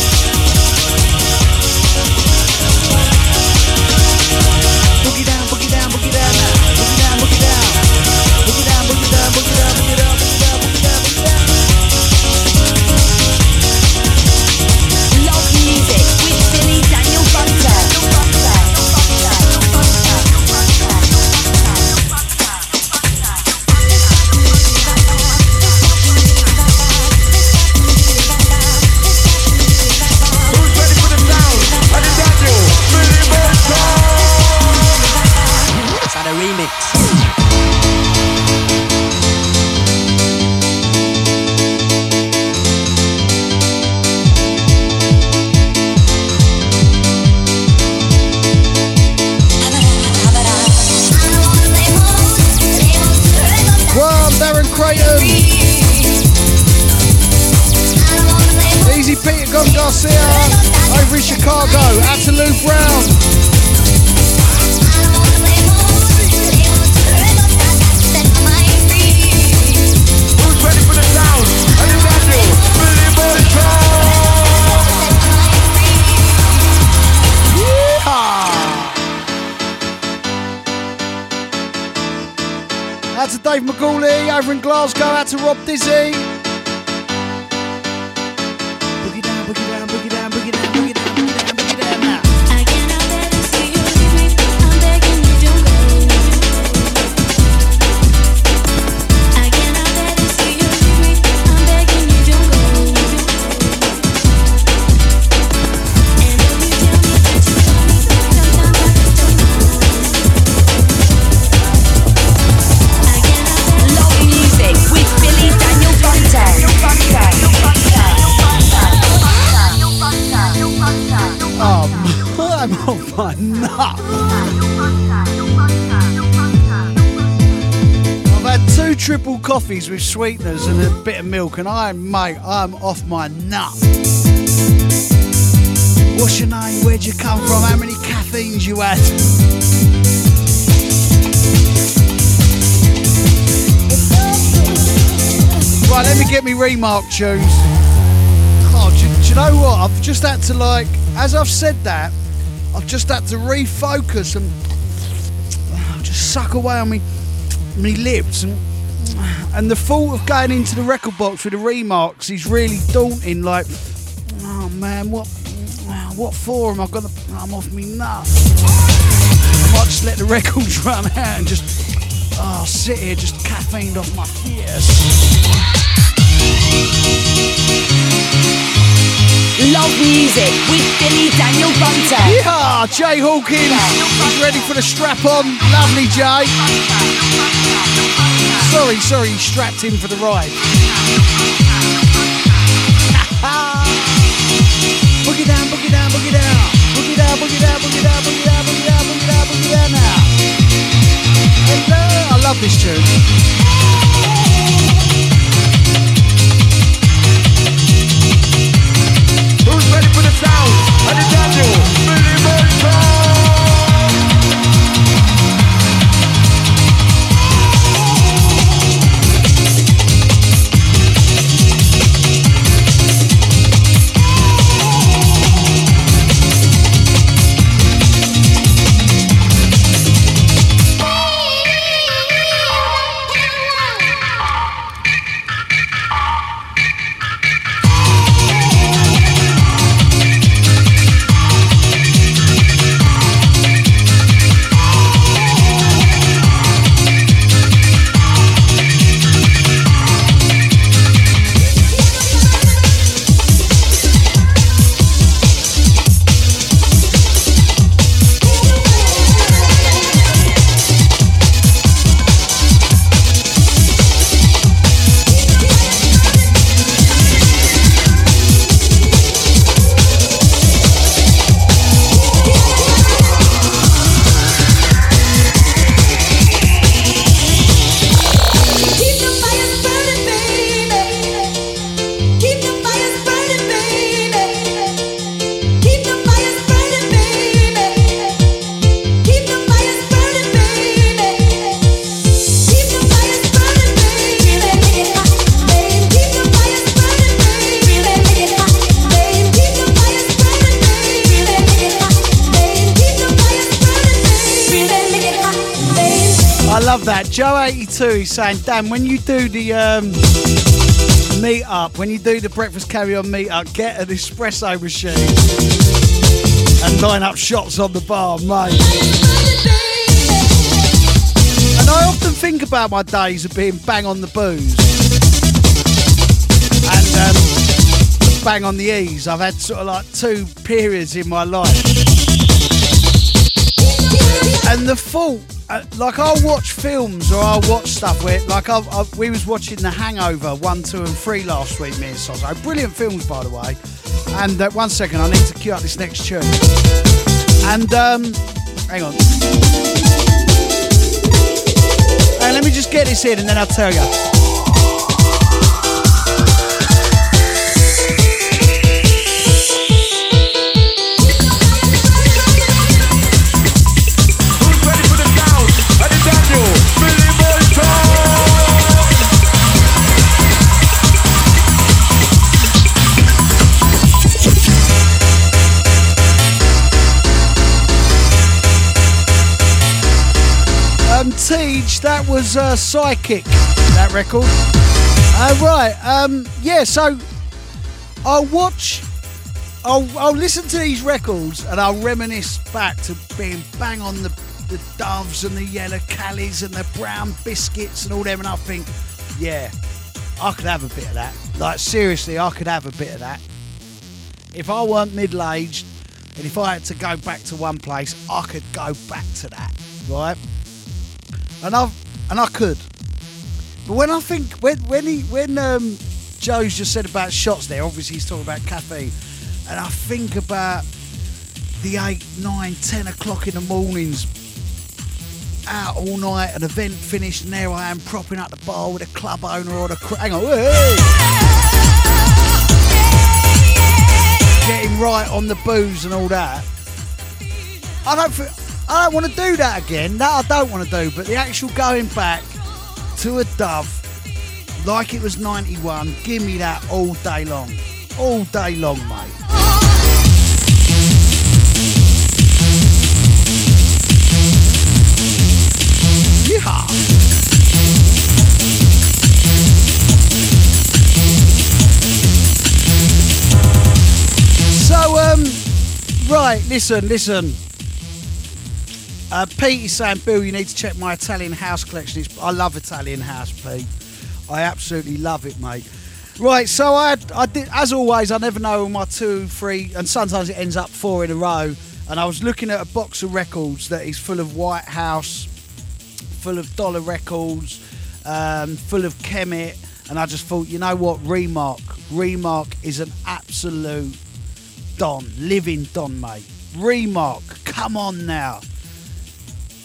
Sweeteners and a bit of milk, and I'm, mate, I'm off my nut. What's your name? Where'd you come from? How many caffeines you had? Right, let me get me Remarc tunes. Oh, do, do you know what? I've just had to like, as I've said that, I've just had to refocus and uh, just suck away on me, me lips and and the thought of going into the record box with the Remarcs is really daunting. Like, oh man, what what for am I gonna? I'm off me nut. I might just let the (laughs) records run out and just oh sit here just caffeined off my fears. Love music with Billy Daniel Bunter. Yeah, Jay Hawkins. He's ready for the strap on. Lovely, Jay. Sorry, sorry, he's strapped in for the ride. (laughs) boogie down, boogie down, boogie down. Boogie down, boogie down, boogie down, boogie down, boogie down, boogie down, boogie down now. Hello. I love this tune. The sound? And the Daniel, Billy Bolton. Joe82 is saying, Dan, when you do the um, meet up, when you do the breakfast carry on meet up, get an espresso machine and line up shots on the bar, mate. And I often think about my days of being bang on the booze and um, bang on the ease. I've had sort of like two periods in my life. And the fault, like I'll watch films or I'll watch stuff where, like I've, I've, we was watching The Hangover one, two, and three last week. Me and Sozo, brilliant films by the way. And uh, one second, I need to cue up this next tune. And um, hang on. And let me just get this in, and then I'll tell you. That was uh, Psychic, that record. Uh, right, um, yeah, so I'll watch, I'll, I'll listen to these records and I'll reminisce back to being bang on the, the doves and the yellow callies and the brown biscuits and all them, and I think, yeah, I could have a bit of that. Like, seriously, I could have a bit of that. If I weren't middle aged and if I had to go back to one place, I could go back to that, right? And I and I could. But when I think when when he when um, Joe's just said about shots there, obviously he's talking about caffeine, and I think about the eight, nine, ten o'clock in the mornings, out all night, an event finished, and there I am propping up the bar with a club owner or the cr- hang on, hey! getting right on the booze and all that. I don't feel, I don't want to do that again. That I don't want to do. But the actual going back to a dove like it was 91. Give me that all day long. All day long, mate. So, um, right, listen, listen. Uh, Pete is saying, Bill, you need to check my Italian house collection. It's, I love Italian house, Pete. I absolutely love it, mate. Right, so I, I did, as always, I never know my two, three, and sometimes it ends up four in a row. And I was looking at a box of records that is full of White House, full of Dollar Records, um, full of Kemet, and I just thought, you know what, Remarc, Remarc is an absolute Don, living Don, mate. Remarc, come on now.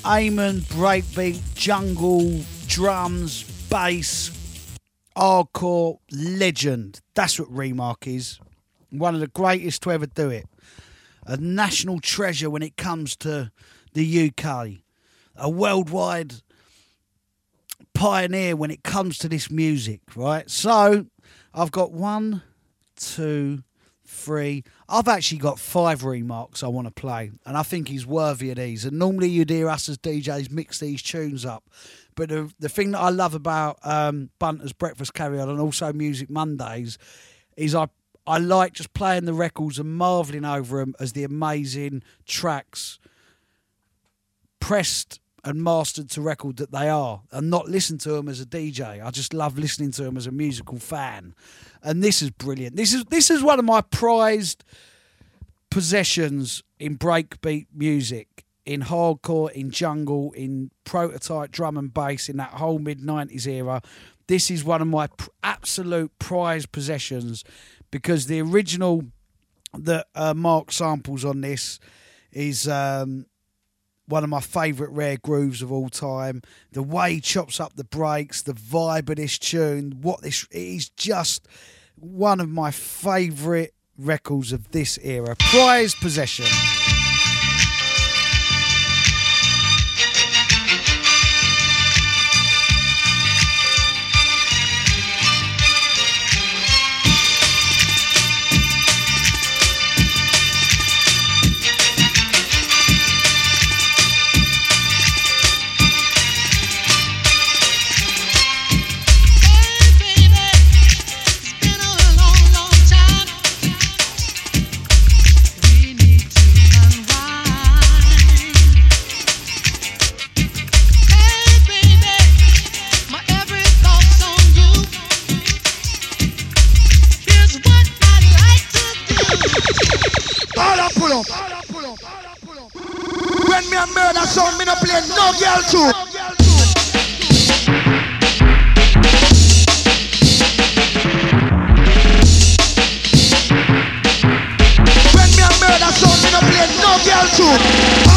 Amen, breakbeat, jungle, drums, bass, hardcore, legend. That's what Remarc is. One of the greatest to ever do it. A national treasure when it comes to the UK. A worldwide pioneer when it comes to this music, right? So I've got one, two, three. I've actually got five Remarcs I want to play, and I think he's worthy of these. And normally you'd hear us as DJs mix these tunes up. But the, the thing that I love about um, Bunter's Breakfast Carry On and also Music Mondays is I I like just playing the records and marvelling over them as the amazing tracks pressed and mastered to record that they are and not listen to them as a DJ. I just love listening to them as a musical fan. And this is brilliant. This is this is one of my prized possessions in breakbeat music, in hardcore, in jungle, in prototype drum and bass in that whole mid 90s era. This is one of my pr- absolute prized possessions because the original that uh, Mark samples on this is um, one of my favourite rare grooves of all time. The way he chops up the breaks, the vibe of this tune, what this is just one of my favourite records of this era. Prized possession. A murder sound, me no play no girl too. When me a murder sound, me no play no girl too.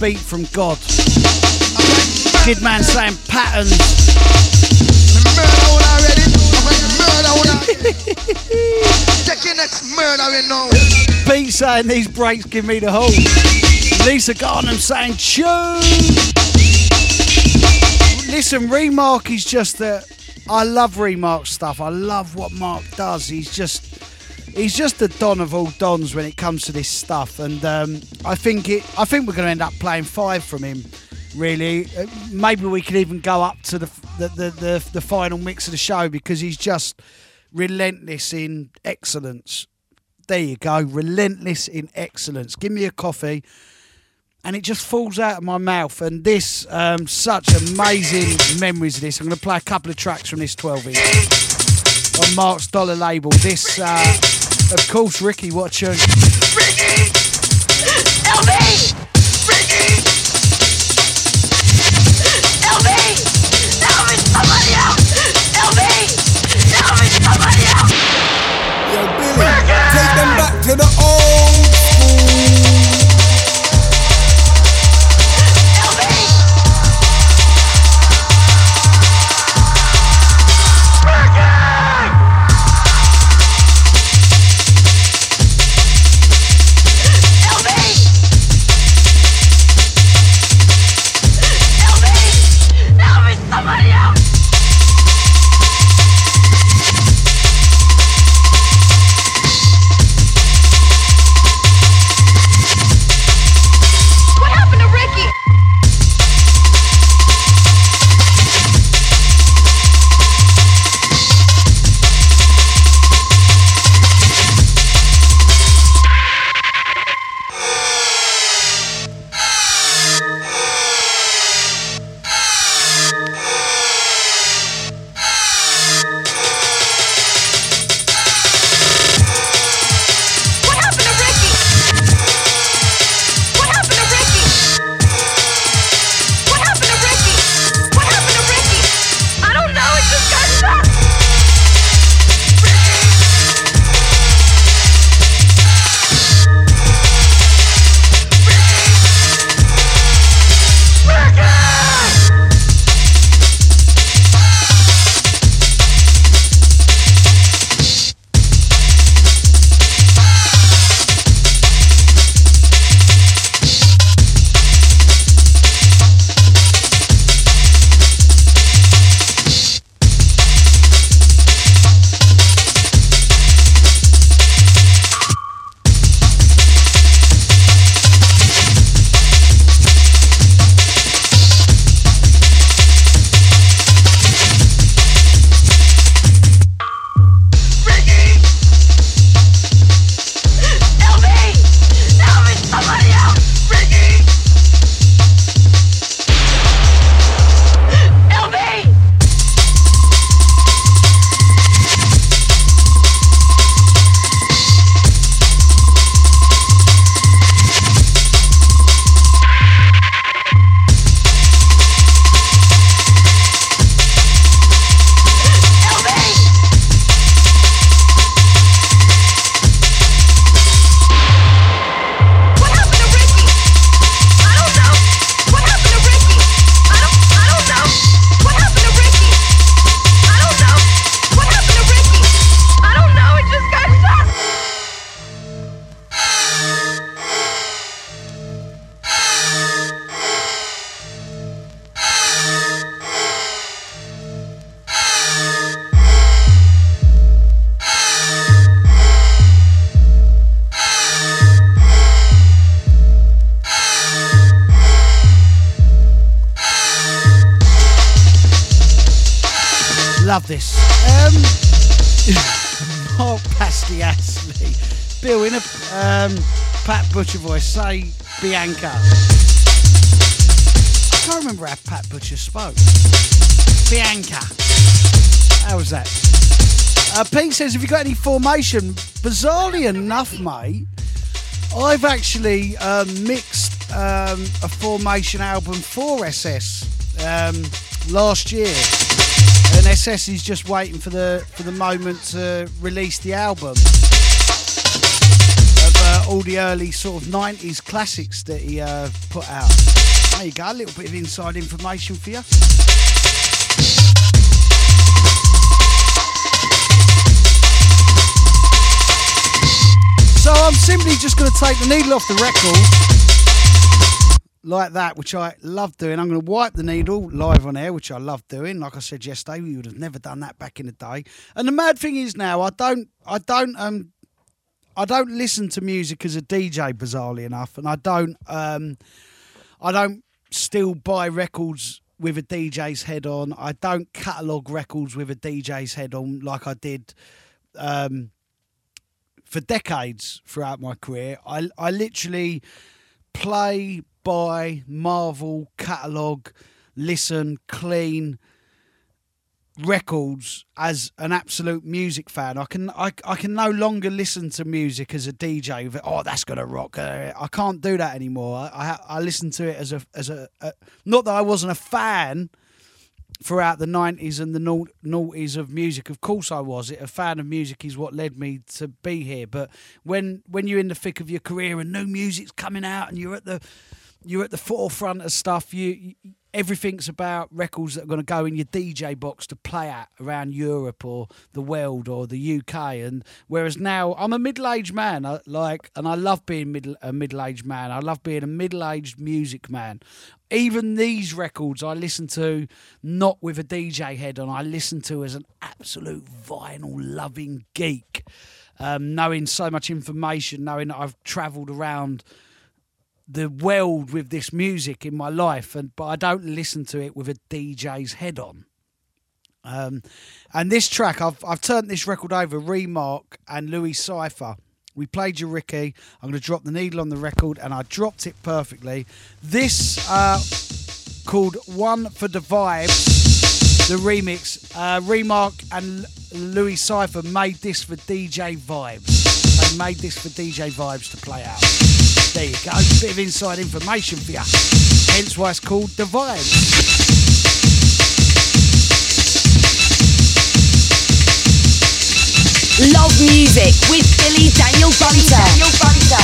Beat from God. Kid man saying patterns. Murder one already. I'm going to murder one already. Check your next murder we know. Pete saying these breaks give me the whole. Lisa Garnham saying tune. Listen, Remarc is just that. I love Remarc stuff. I love what Mark does. He's just. He's just the don of all dons when it comes to this stuff, and um, I think it. I think we're going to end up playing five from him. Really, uh, maybe we could even go up to the the, the the the final mix of the show because he's just relentless in excellence. There you go, relentless in excellence. Give me a coffee, and it just falls out of my mouth. And this, um, such amazing memories of this. I'm going to play a couple of tracks from this 12 inch on Mark's Dollar label. This, uh, of course, Ricky, what a got any formation? Bizarrely enough, mate, I've actually um, mixed um, a formation album for SS um, last year and SS is just waiting for the for the moment to release the album of uh, all the early sort of 90s classics that he uh, put out. There you go, a little bit of inside information for you. I'm simply just going to take the needle off the record like that, which I love doing. I'm going to wipe the needle live on air, which I love doing. Like I said yesterday, we would have never done that back in the day. And the mad thing is now, I don't, I don't, um, I don't listen to music as a DJ, bizarrely enough, and I don't, um, I don't still buy records with a DJ's head on. I don't catalog records with a DJ's head on like I did. Um, for decades throughout my career. I I literally play, buy, marvel, catalogue, listen, clean records as an absolute music fan. I can I, I can no longer listen to music as a DJ. Oh, that's gonna rock. Uh, I can't do that anymore. I, I I listen to it as a as a, a not that I wasn't a fan throughout the 90s and the noughties of music. Of course i was. A fan of music is what led me to be here. But when when you're in the thick of your career and new music's coming out and you're at the you're at the forefront of stuff you everything's about records that are going to go in your dj box to play at around europe or the world or the uk and whereas now i'm a middle-aged man I, like and i love being middle, a middle-aged man. I love being a middle-aged music man. Even these records I listen to not with a DJ head on, I listen to as an absolute vinyl loving geek. Um, knowing so much information, knowing that I've travelled around the world with this music in my life, and but I don't listen to it with a DJ's head on. Um, and this track, I've I've turned this record over, Remarc and Louis Cipher. We played you, Ricky. I'm going to drop the needle on the record, and I dropped it perfectly. This uh, called One for the Vibes, the remix. Uh, Remarc and Louis Cipher made this for DJ Vibes. They made this for DJ Vibes to play out. There you go, bit of inside information for you. Hence why it's called The Vibes. Love music with Billy Daniel Bunter.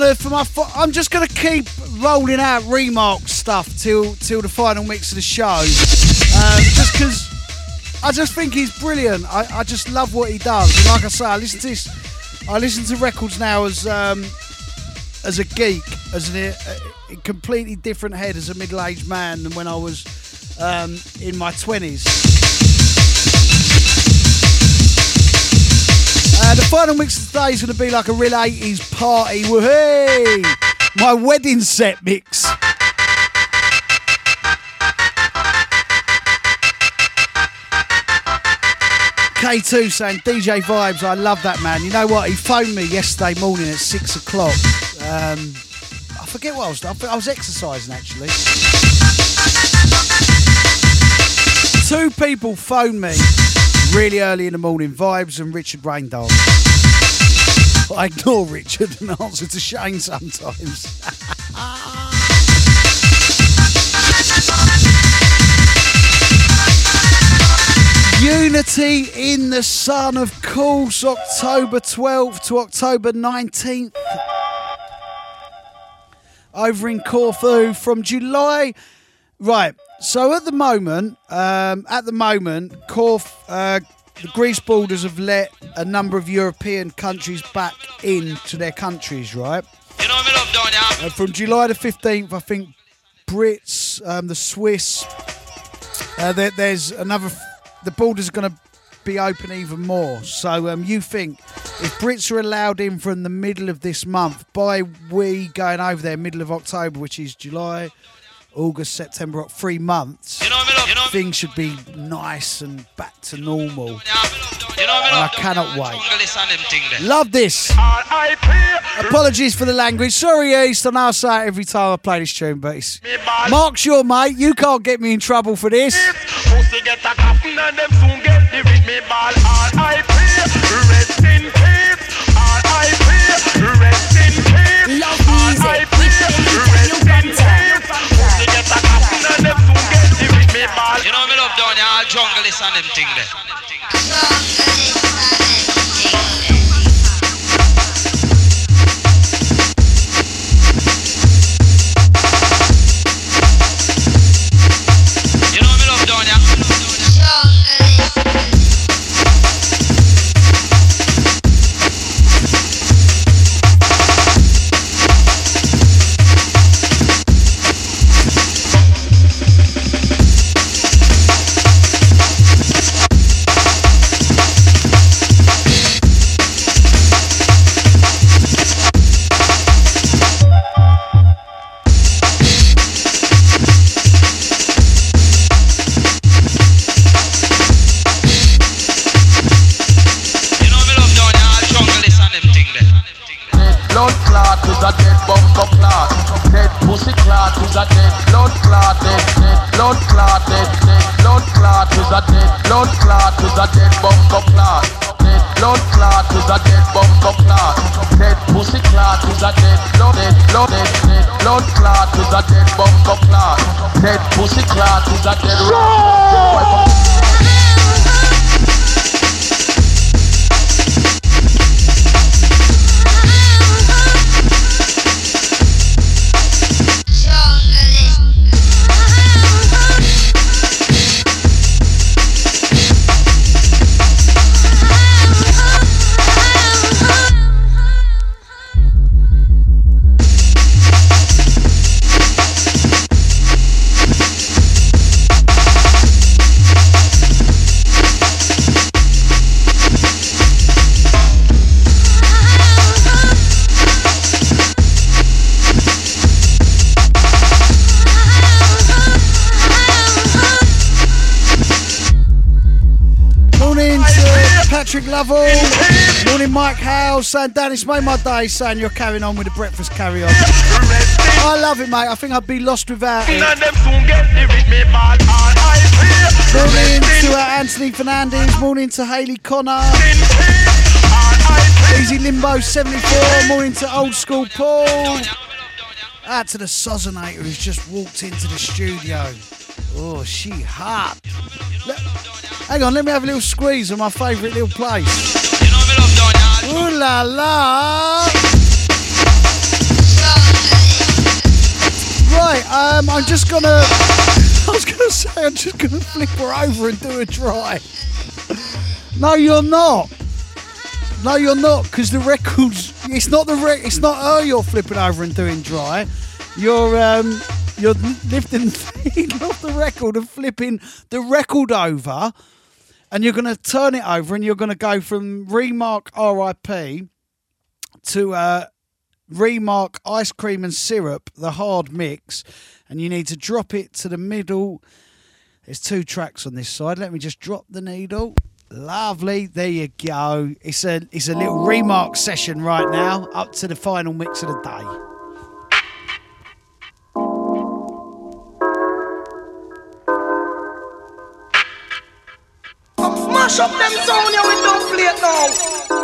Gonna for my fi- I'm just gonna keep rolling out Remarc stuff till till the final mix of the show. Um, just because I just think he's brilliant. I, I just love what he does. And like I say, I listen to this. I listen to records now as um, as a geek, as an, a, a completely different head as a middle-aged man than when I was um, in my twenties. Uh, the final mix of today is going to be like a real 80s party. Woohoo! My wedding set mix. K2 saying DJ Vibes, I love that man. You know what? He phoned me yesterday morning at six o'clock. Um, I forget what I was doing. I was exercising actually. Two people phoned me really early in the morning Vibes and Richard Raindale. I ignore Richard and answer to Shane sometimes. (laughs) Unity in the Sun, of course, October 12th to October 19th. Over in Corfu from July. Right, so at the moment, um, at the moment, Corf, uh, the Greece borders have let a number of European countries back into their countries, right? You know me love down. Uh, from July the 15th, I think Brits, um, the Swiss, uh, there, there's another, f- the borders are going to be open even more. So um, you think if Brits are allowed in from the middle of this month, by we going over there, middle of October, which is July, August, September, Oct- three months, You know me love. You know me. things should be nice and back to normal. You know me love. And I cannot wait. Jungle is on them thing there. Love this. Apologies for the language. Sorry, East. on our side every time I play this tune, but it's Mark's your mate. You can't get me in trouble for this. Down here. All jungle them thing there. Clot is a Dan, it's made my day. Saying you're carrying on with the breakfast carry on. I love it, mate. I think I'd be lost without it. Morning to uh, Anthony Fernandez. Morning to Haley Connor. Easy Limbo 74. Morning to Old School Paul. Out to the Sozonator who's just walked into the studio. Oh, she hot. Hang on, let me have a little squeeze of my favourite little place. Ooh la la! Right, um, I'm just gonna. (laughs) I was gonna say I'm just gonna flip her over and do a try. No, you're not. No, you're not, because the record's. It's not the re- It's not her you're flipping over and doing dry. You're um. You're lifting (laughs) the thing off the record and flipping the record over and you're gonna turn it over, and you're gonna go from Remarc R.I.P. to uh, Remarc ice cream and syrup, the hard mix, and you need to drop it to the middle. There's two tracks on this side. Let me just drop the needle. Lovely. There you go. It's a it's a little Remarc session right now, up to the final mix of the day. Smash up them sound here, we don't play it now.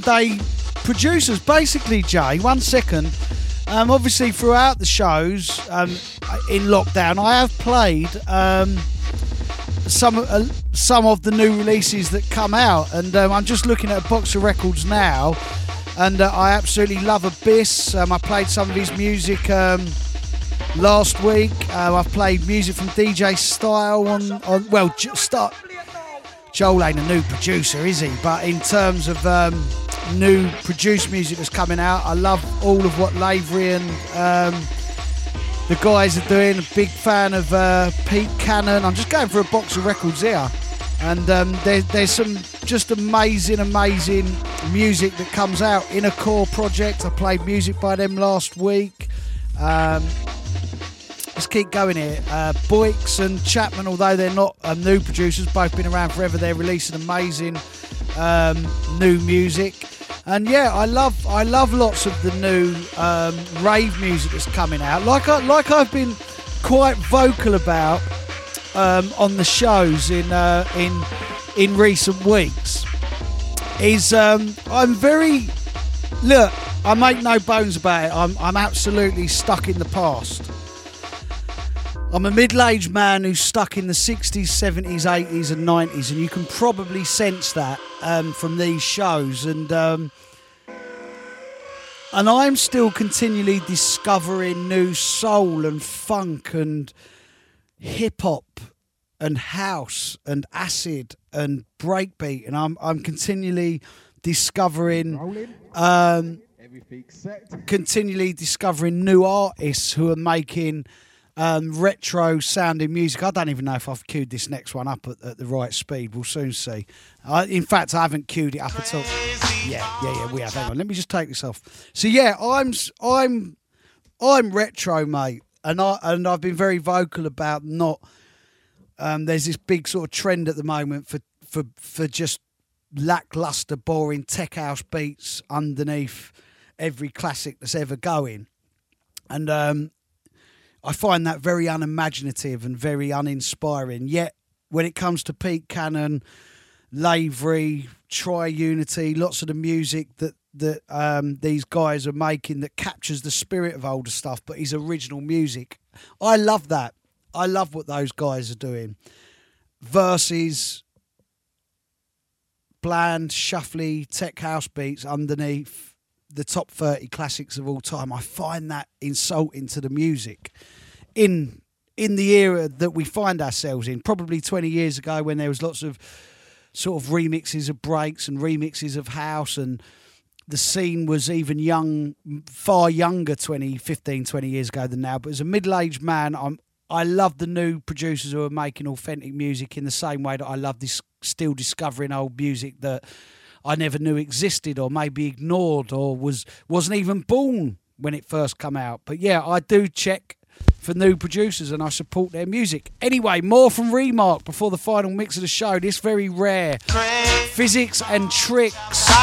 Modern day producers? Basically, Jay, one second. Um, obviously, throughout the shows um, in lockdown, I have played um, some uh, some of the new releases that come out, and um, I'm just looking at a box of records now, and uh, I absolutely love Abyss. Um, I played some of his music. Um, last week. I've played music from DJ Style on, on well, start. Joel ain't a new producer, is he? But in terms of um, new produced music that's coming out. I love all of what Lavery and um, the guys are doing. A big fan of uh, Pete Cannon. I'm just going for a box of records here. And um, there, there's some just amazing, amazing music that comes out in a core project. I played music by them last week. Um, let's keep going here. Uh, and Chapman, although they're not um, new producers, both been around forever, they're releasing amazing um, new music. And yeah, I love I love lots of the new um, rave music that's coming out. Like I, like I've been quite vocal about um, on the shows in uh, in in recent weeks. Is um, I'm very look. I make no bones about it. I'm I'm absolutely stuck in the past. I'm a middle-aged man who's stuck in the 60s, 70s, 80s, and 90s, and you can probably sense that um, from these shows. And um, and I'm still continually discovering new soul and funk and hip hop and house and acid and breakbeat, and I'm I'm continually discovering. Um, continually discovering new artists who are making um, retro sounding music. I don't even know if I've queued this next one up at, at the right speed. We'll soon see. I, in fact, I haven't queued it up at all. Yeah, yeah, yeah. We have. Hang on. Let me just take this off. So yeah, I'm I'm I'm retro, mate, and I and I've been very vocal about not. Um, there's this big sort of trend at the moment for for for just lackluster, boring tech house beats underneath every classic that's ever going, and um, I find that very unimaginative and very uninspiring. Yet, when it comes to Pete Cannon, Lavery, Tri Unity, lots of the music that that um, these guys are making that captures the spirit of older stuff, but is original music. I love that. I love what those guys are doing. Versus bland, shuffly tech house beats underneath the top 30 classics of all time. I find that insulting to the music in in the era that we find ourselves in. Probably 20 years ago when there was lots of sort of remixes of breaks and remixes of house and the scene was even young far younger 20 15 20 years ago than now but as a middle-aged man i'm i love the new producers who are making authentic music in the same way that i love this still discovering old music that i never knew existed or maybe ignored or was wasn't even born when it first come out but yeah i do check for new producers and I support their music. Anyway, more from Remarc before the final mix of the show. This very rare Physics and Tricks,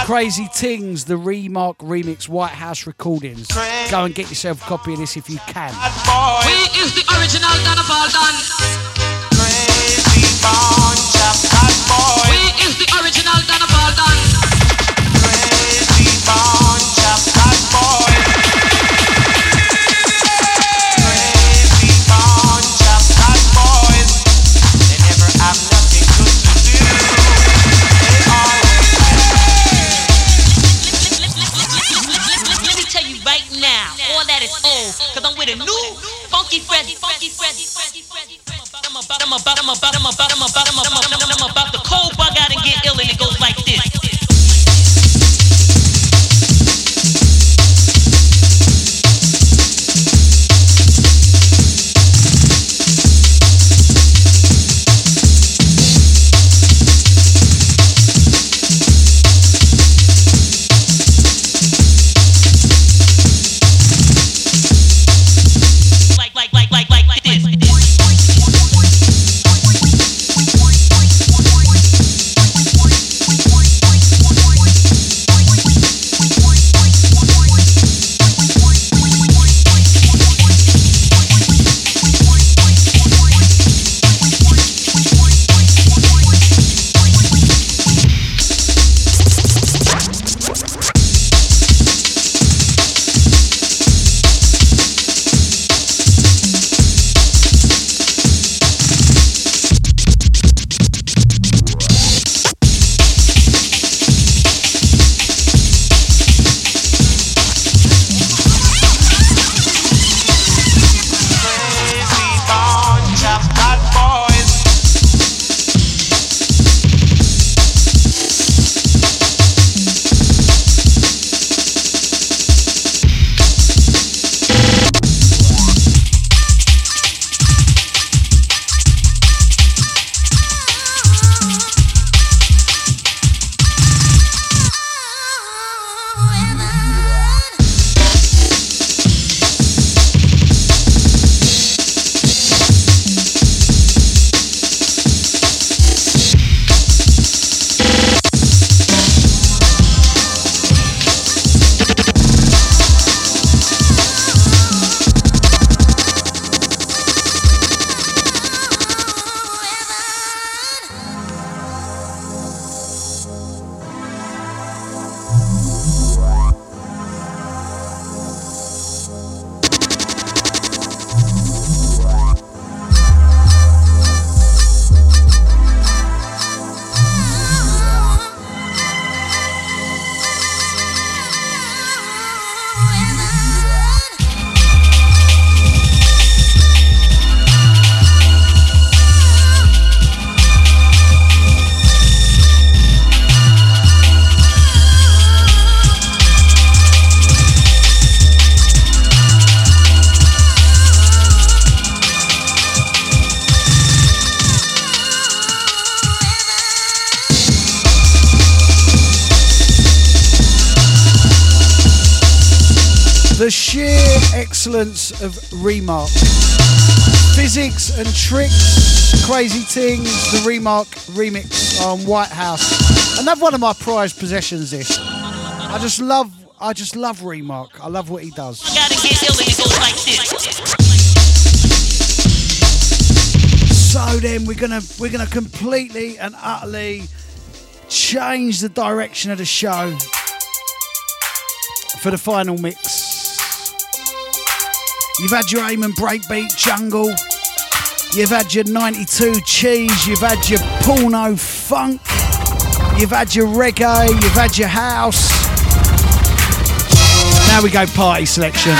Crazy Tings, the Remarc remix White House recordings. Go and get yourself a copy of this if you can. We is the original Donna Baldan. We is the original I'm about, I'm about, I'm about, I'm about, I'm about, I'm about, I'm about, I'm about the cold bug out and get ill and it goes like of Remarc. Physics and tricks, crazy things, the Remarc remix on White House. Another one of my prized possessions this. I just love I just love Remarc. I love what he does. Gotta get ill and it goes like this. So then we're gonna we're gonna completely and utterly change the direction of the show for the final mix. You've had your Amen breakbeat jungle. You've had your 92 cheese. You've had your porno funk. You've had your reggae. You've had your house. Now we go party selection.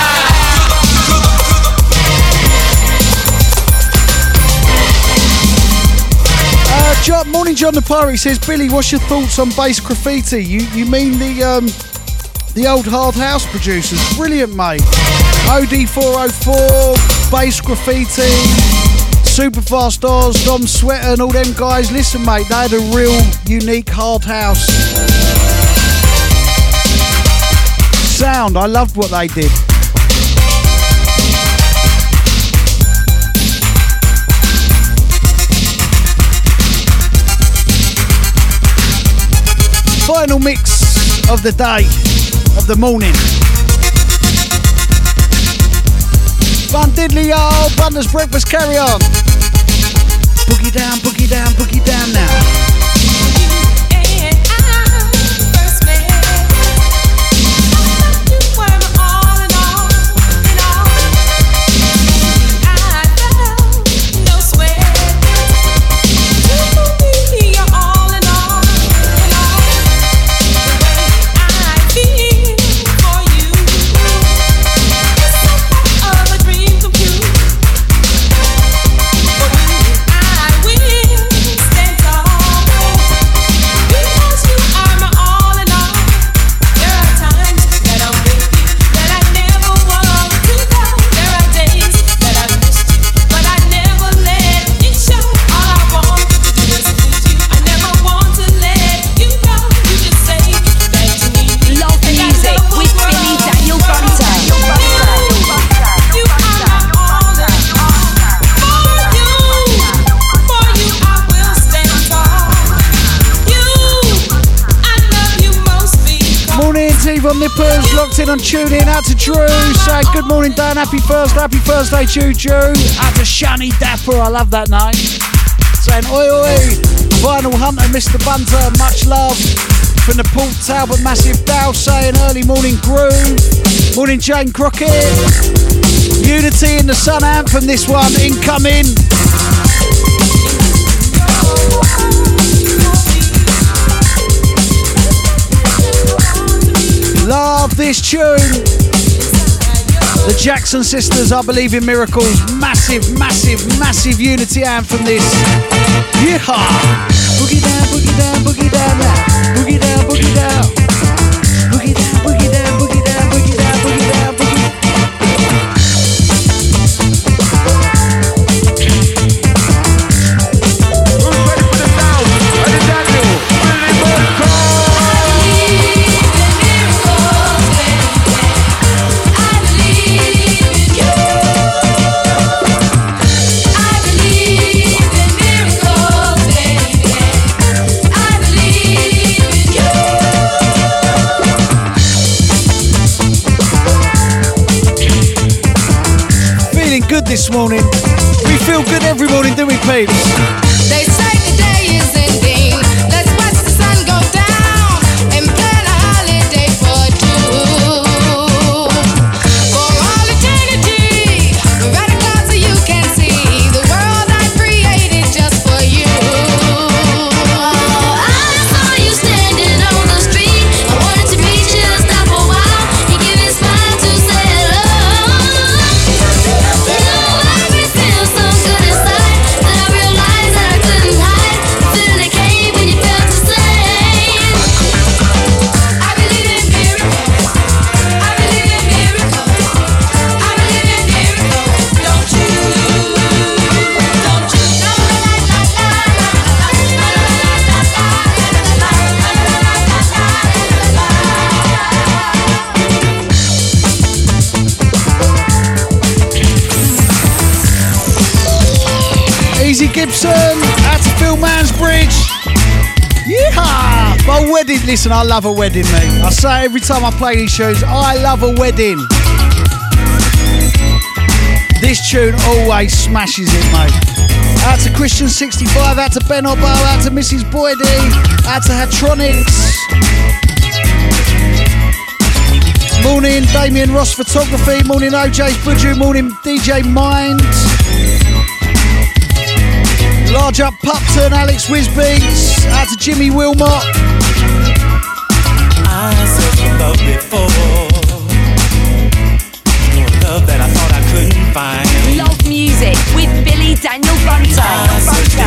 Uh, John, morning, John the Pirate says, Billy, what's your thoughts on bass graffiti? You you mean the um, the old hard house producers? Brilliant, mate. OD404, bass graffiti, Superfast Oz, Dom Sweeten, and all them guys. Listen, mate, they had a real unique hard house sound. I loved what they did. Final mix of the day, of the morning. Van Diddley, y'all. Breakfast, carry on. Boogie down, boogie down, boogie down now. Nippers, locked in on tuning. Out to Drew, saying good morning, Dan. Happy Thursday, happy Thursday, Drew. Out to Shani Dapper, I love that name. Saying oi oi, Vinyl Hunter, Mr. Bunter, much love. From the Port Talbot Massive Bow, saying early morning groove. Morning, Jane Crockett. Unity in the Sun Anthem, this one incoming. Love this tune. The Jackson Sisters, I believe in miracles. Massive, massive, massive unity anthem. This. Yeehaw! Boogie down, boogie down, boogie down now. Boogie down, boogie down. This morning. Listen, I love a wedding, mate. I say every time I play these shows. I love a wedding. This tune always smashes it, mate. Out to Christian65, out to Ben Obbo, out to Mrs. Boydie, out to Hatronics. Morning, Damien Ross Photography. Morning, OJ's Buju. Morning, DJ Mind. Large up Pupton, Alex Wisbeats. Out to Jimmy Wilmot. I love before. Love that I thought I couldn't find. Love music with Billy Daniel Bunter. I searched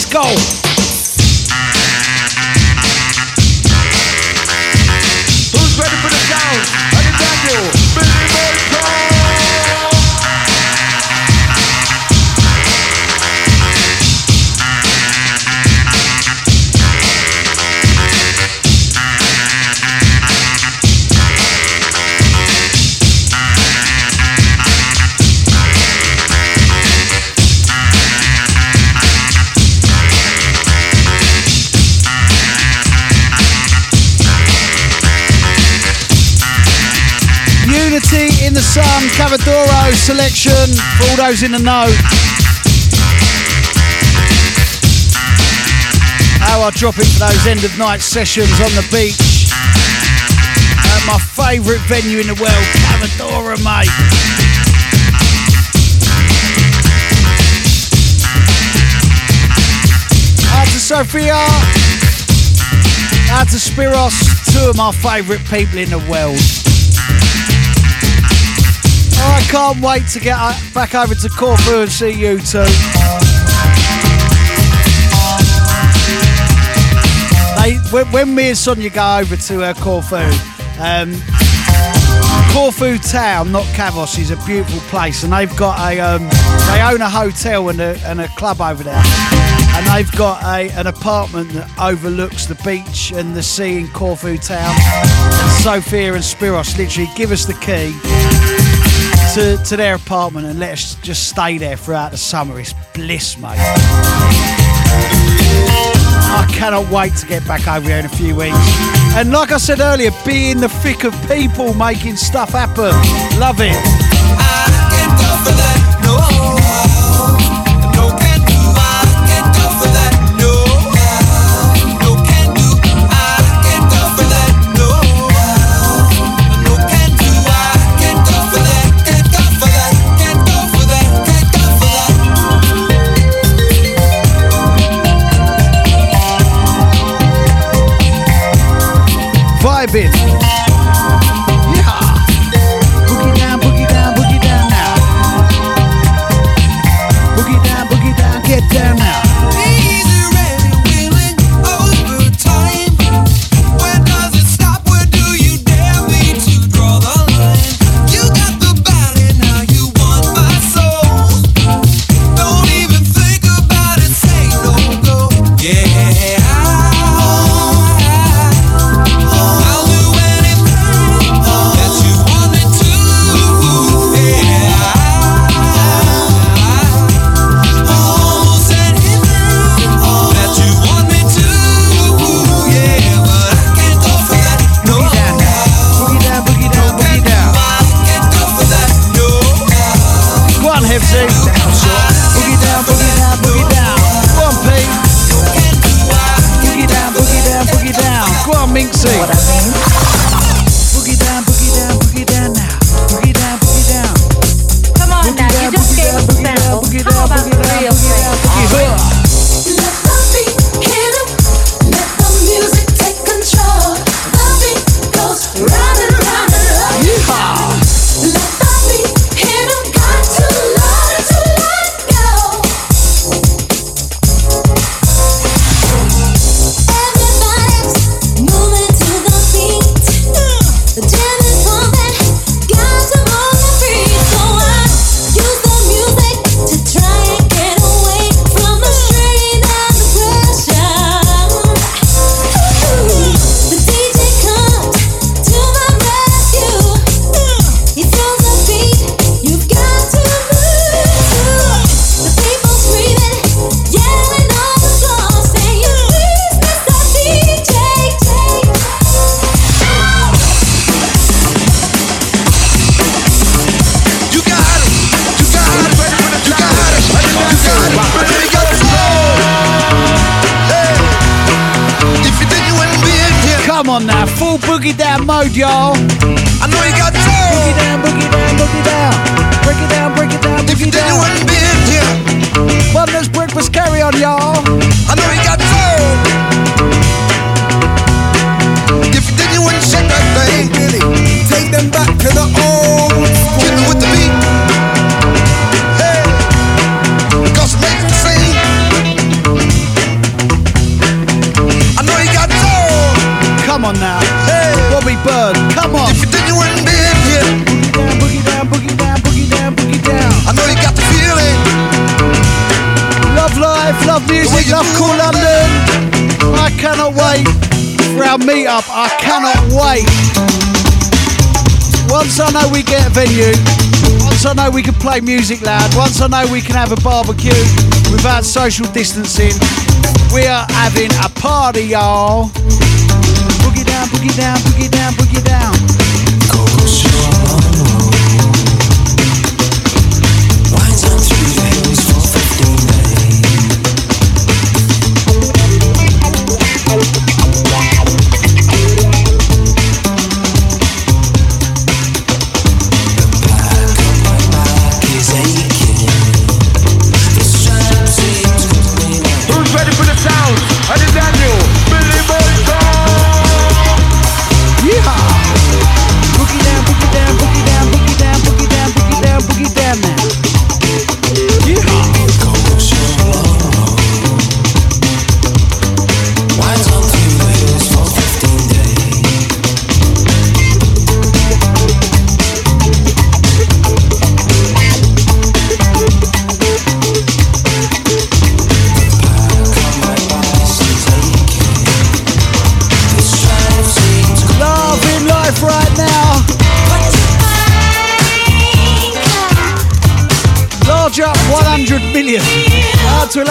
let's go. Cavadoro selection for all those in the know. How I drop it for those end of night sessions on the beach. At my favourite venue in the world, Cavadora, mate. Out to Sophia. Out to Spiros, two of my favourite people in the world. I can't wait to get back over to Corfu and see you two. They, when, when me and Sonia go over to uh, Corfu, um, Corfu town, not Kavos, is a beautiful place, and they've got a um, they own a hotel and a, and a club over there, and they've got a, an apartment that overlooks the beach and the sea in Corfu town. And Sophia and Spiros literally give us the key to, to their apartment and let us just stay there throughout the summer. It's bliss, mate. I cannot wait to get back over here in a few weeks. And like I said earlier, be in the thick of people making stuff happen. Love it. Know we can have a barbecue without social distancing, we are having a party, y'all. Boogie down, boogie down, boogie down, boogie down.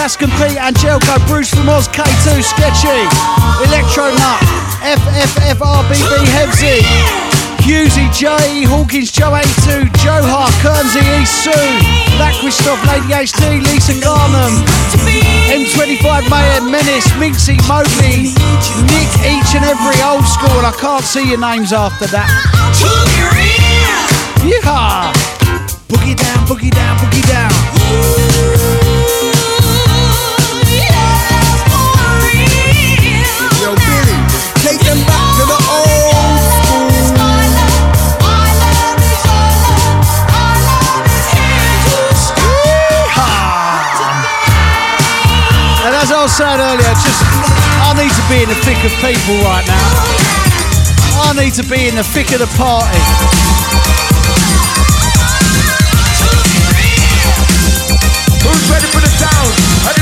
Alaskan Pete, Angelico, Bruce from Oz, K2, Sketchy, Electro Nut, FFFRBB, Hevsy, Husey, J, Hawkins, Joe 82, Joe Hart, Kernsey, Black Christoph, Lady HD, Lisa Garnham, M25 Mayhem, Menace, Minxie, Mobley, Nick, each and every old school, and I can't see your names after that. Yeehaw! Boogie down, boogie down, boogie down. Saying earlier, just I need to be in the thick of people right now. I need to be in the thick of the party. Who's ready for the sound?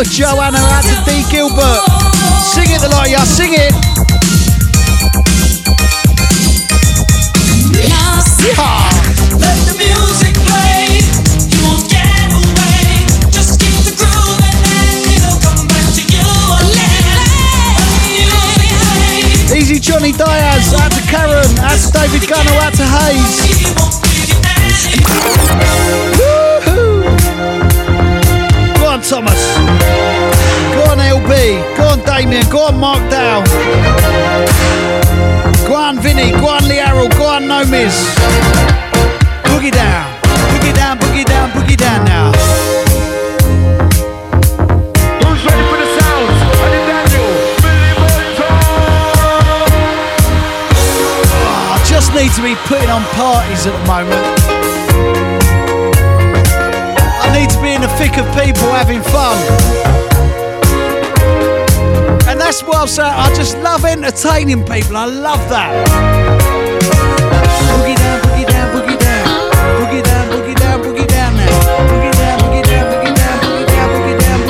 Farmer Joanna, out to D Gilbert. Sing it, the lot of ya, sing it. Let the music play. You won't get away. Just keep the groove and then it'll come back to you again. Easy Johnny Diaz, out to Karen, out to David Gunner, out to Hayes. Woohoo! Go on, Thomas. Go on, LB. Go on, Damien. Go on, Mark Dow. Go on, Vinny. Go on, Lee Arrow. Go on, Nomiz. Boogie down. Boogie down, boogie down, boogie down now. Who's ready for the sound? I Daniel, Billy Bolton. Oh, putting on parties at the moment. I need to be in the thick of people having fun. That's what I'm saying. I just love entertaining people. I love that. Boogie down, boogie down, boogie down. Boogie down, boogie down, boogie down now. Boogie down, boogie down, boogie down, boogie down, boogie down,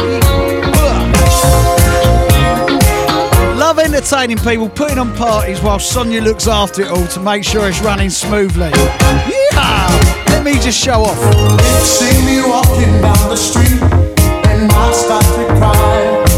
boogie. Love entertaining people, putting on parties while Sonia looks after it all to make sure it's running smoothly. Yeah! Let me just show off. See me walking down the street and my start to cry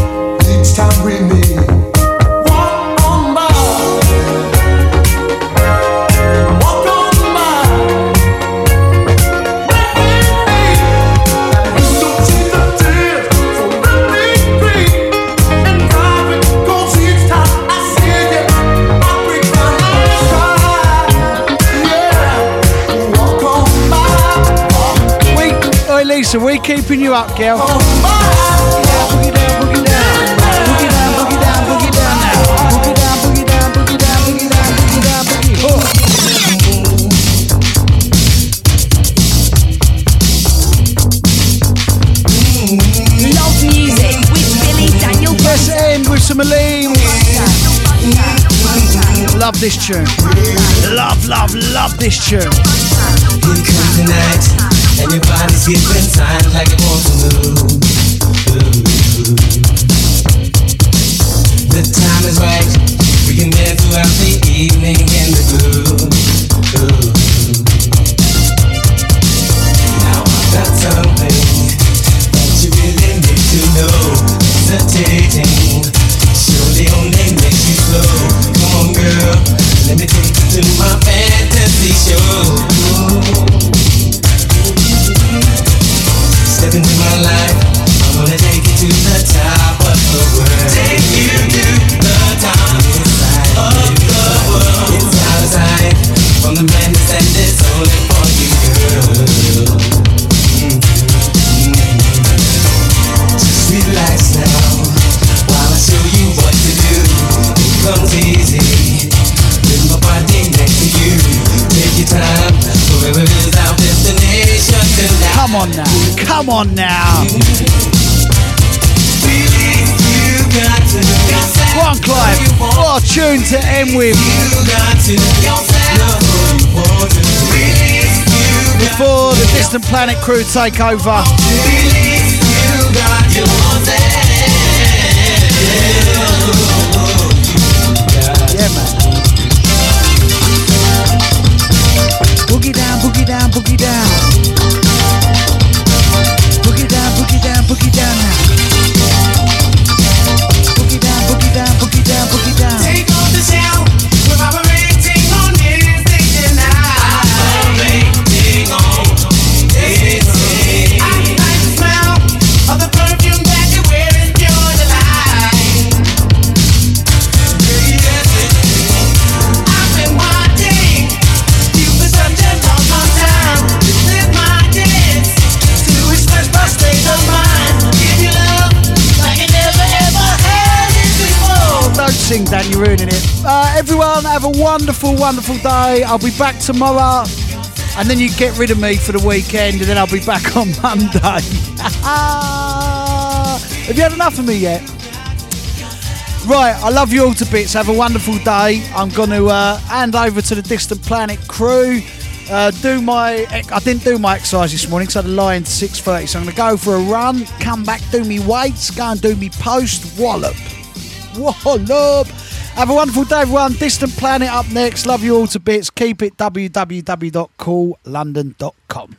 keeping you up, girl. This tune. Love, love, love this tune. Here comes the night, and your body's giving signs like it wants to move. The time is right. We can dance throughout the evening in the groove. Now I've got something that you really need to know. Hesitating surely only makes you slow. Let me take you to my fantasy show. Step into my life. I'm gonna take you to the top of the world. Take you to the top of the world. It's outside from the only for you, girl. Just relax now while I show you what to do. Come on now. Come on now. Go on, Clive. What a tune to end with. Before the Distant Planet crew take over. Yeah, man. Boogie down, boogie down, boogie down. Boogie down, boogie down, boogie down now. Boogie down, boogie down, boogie down, ruining it. Uh, everyone, have a wonderful, wonderful day. I'll be back tomorrow. And then you get rid of me for the weekend, and then I'll be back (laughs) on Monday. (laughs) have you had enough of me yet? Right, I love you all to bits. Have a wonderful day. I'm going to uh, hand over to the Distant Planet crew. Uh, do my, I didn't do my exercise this morning because I had a lie in 6:30. So I'm going to go for a run, come back, do me weights, go and do me post wallop. Wallop. Have a wonderful day, everyone. Distant Planet up next. Love you all to bits. Keep it www.koollondon.com.